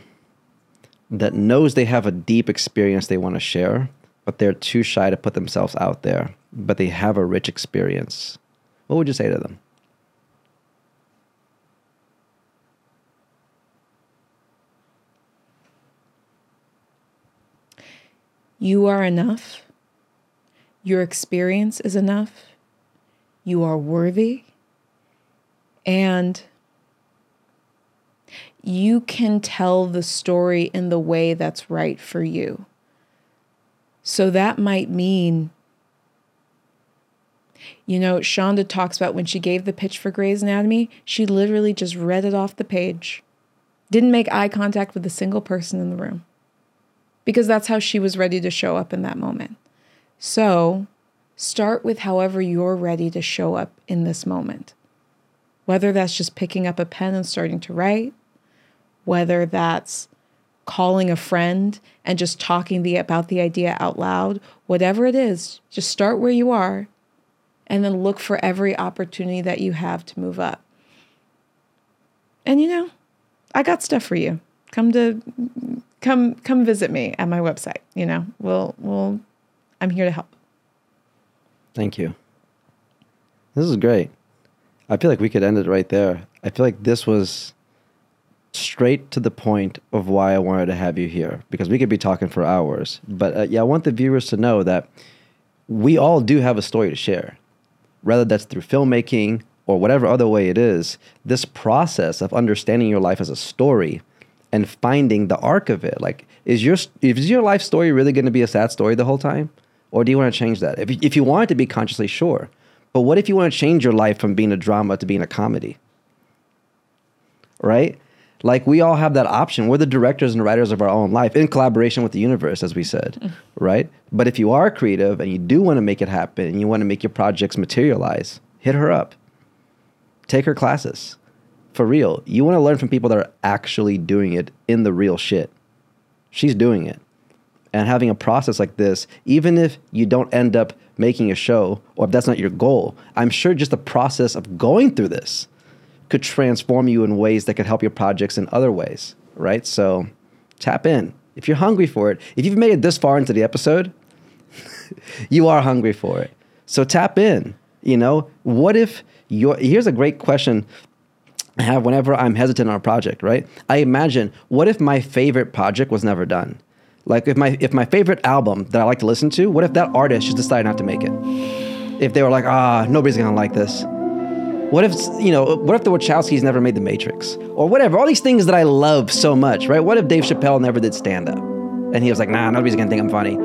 that knows they have a deep experience they want to share, but they're too shy to put themselves out there, but they have a rich experience? What would you say to them? You are enough. Your experience is enough you are worthy, and you can tell the story in the way that's right for you. So that might mean, you know, Shonda talks about when she gave the pitch for Grey's Anatomy, she literally just read it off the page, didn't make eye contact with a single person in the room because that's how she was ready to show up in that moment. So Start with however you're ready to show up in this moment. Whether that's just picking up a pen and starting to write, whether that's calling a friend and just talking the, about the idea out loud, whatever it is, just start where you are and then look for every opportunity that you have to move up. And you know, I got stuff for you. Come to come come visit me at my website, you know. We'll we'll I'm here to help. Thank you. This is great. I feel like we could end it right there. I feel like this was straight to the point of why I wanted to have you here because we could be talking for hours. But uh, yeah, I want the viewers to know that we all do have a story to share, whether that's through filmmaking or whatever other way it is. This process of understanding your life as a story and finding the arc of it, like, is your is your life story really going to be a sad story the whole time? Or do you want to change that? If you, if you want it to be consciously, sure. But what if you want to change your life from being a drama to being a comedy? Right? Like we all have that option. We're the directors and writers of our own life in collaboration with the universe, as we said, mm. right? But if you are creative and you do want to make it happen and you want to make your projects materialize, hit her up. Take her classes. For real. You want to learn from people that are actually doing it in the real shit. She's doing it and having a process like this, even if you don't end up making a show or if that's not your goal, I'm sure just the process of going through this could transform you in ways that could help your projects in other ways, right? So tap in. If you're hungry for it, if you've made it this far into the episode, you are hungry for it. So tap in. You know, what if your here's a great question I have whenever I'm hesitant on a project, right? I imagine what if my favorite project was never done? Like if my if my favorite album that I like to listen to, what if that artist just decided not to make it? If they were like, ah, nobody's gonna like this. What if you know? What if the Wachowskis never made The Matrix or whatever? All these things that I love so much, right? What if Dave Chappelle never did stand up, and he was like, nah, nobody's gonna think I'm funny.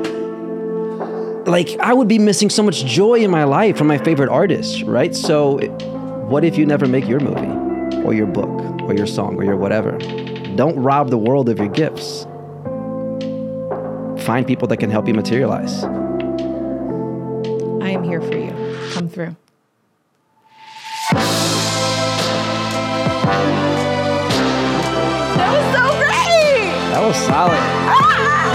Like I would be missing so much joy in my life from my favorite artists, right? So, what if you never make your movie, or your book, or your song, or your whatever? Don't rob the world of your gifts. Find people that can help you materialize. I am here for you. Come through. That was so great! That was solid. Ah!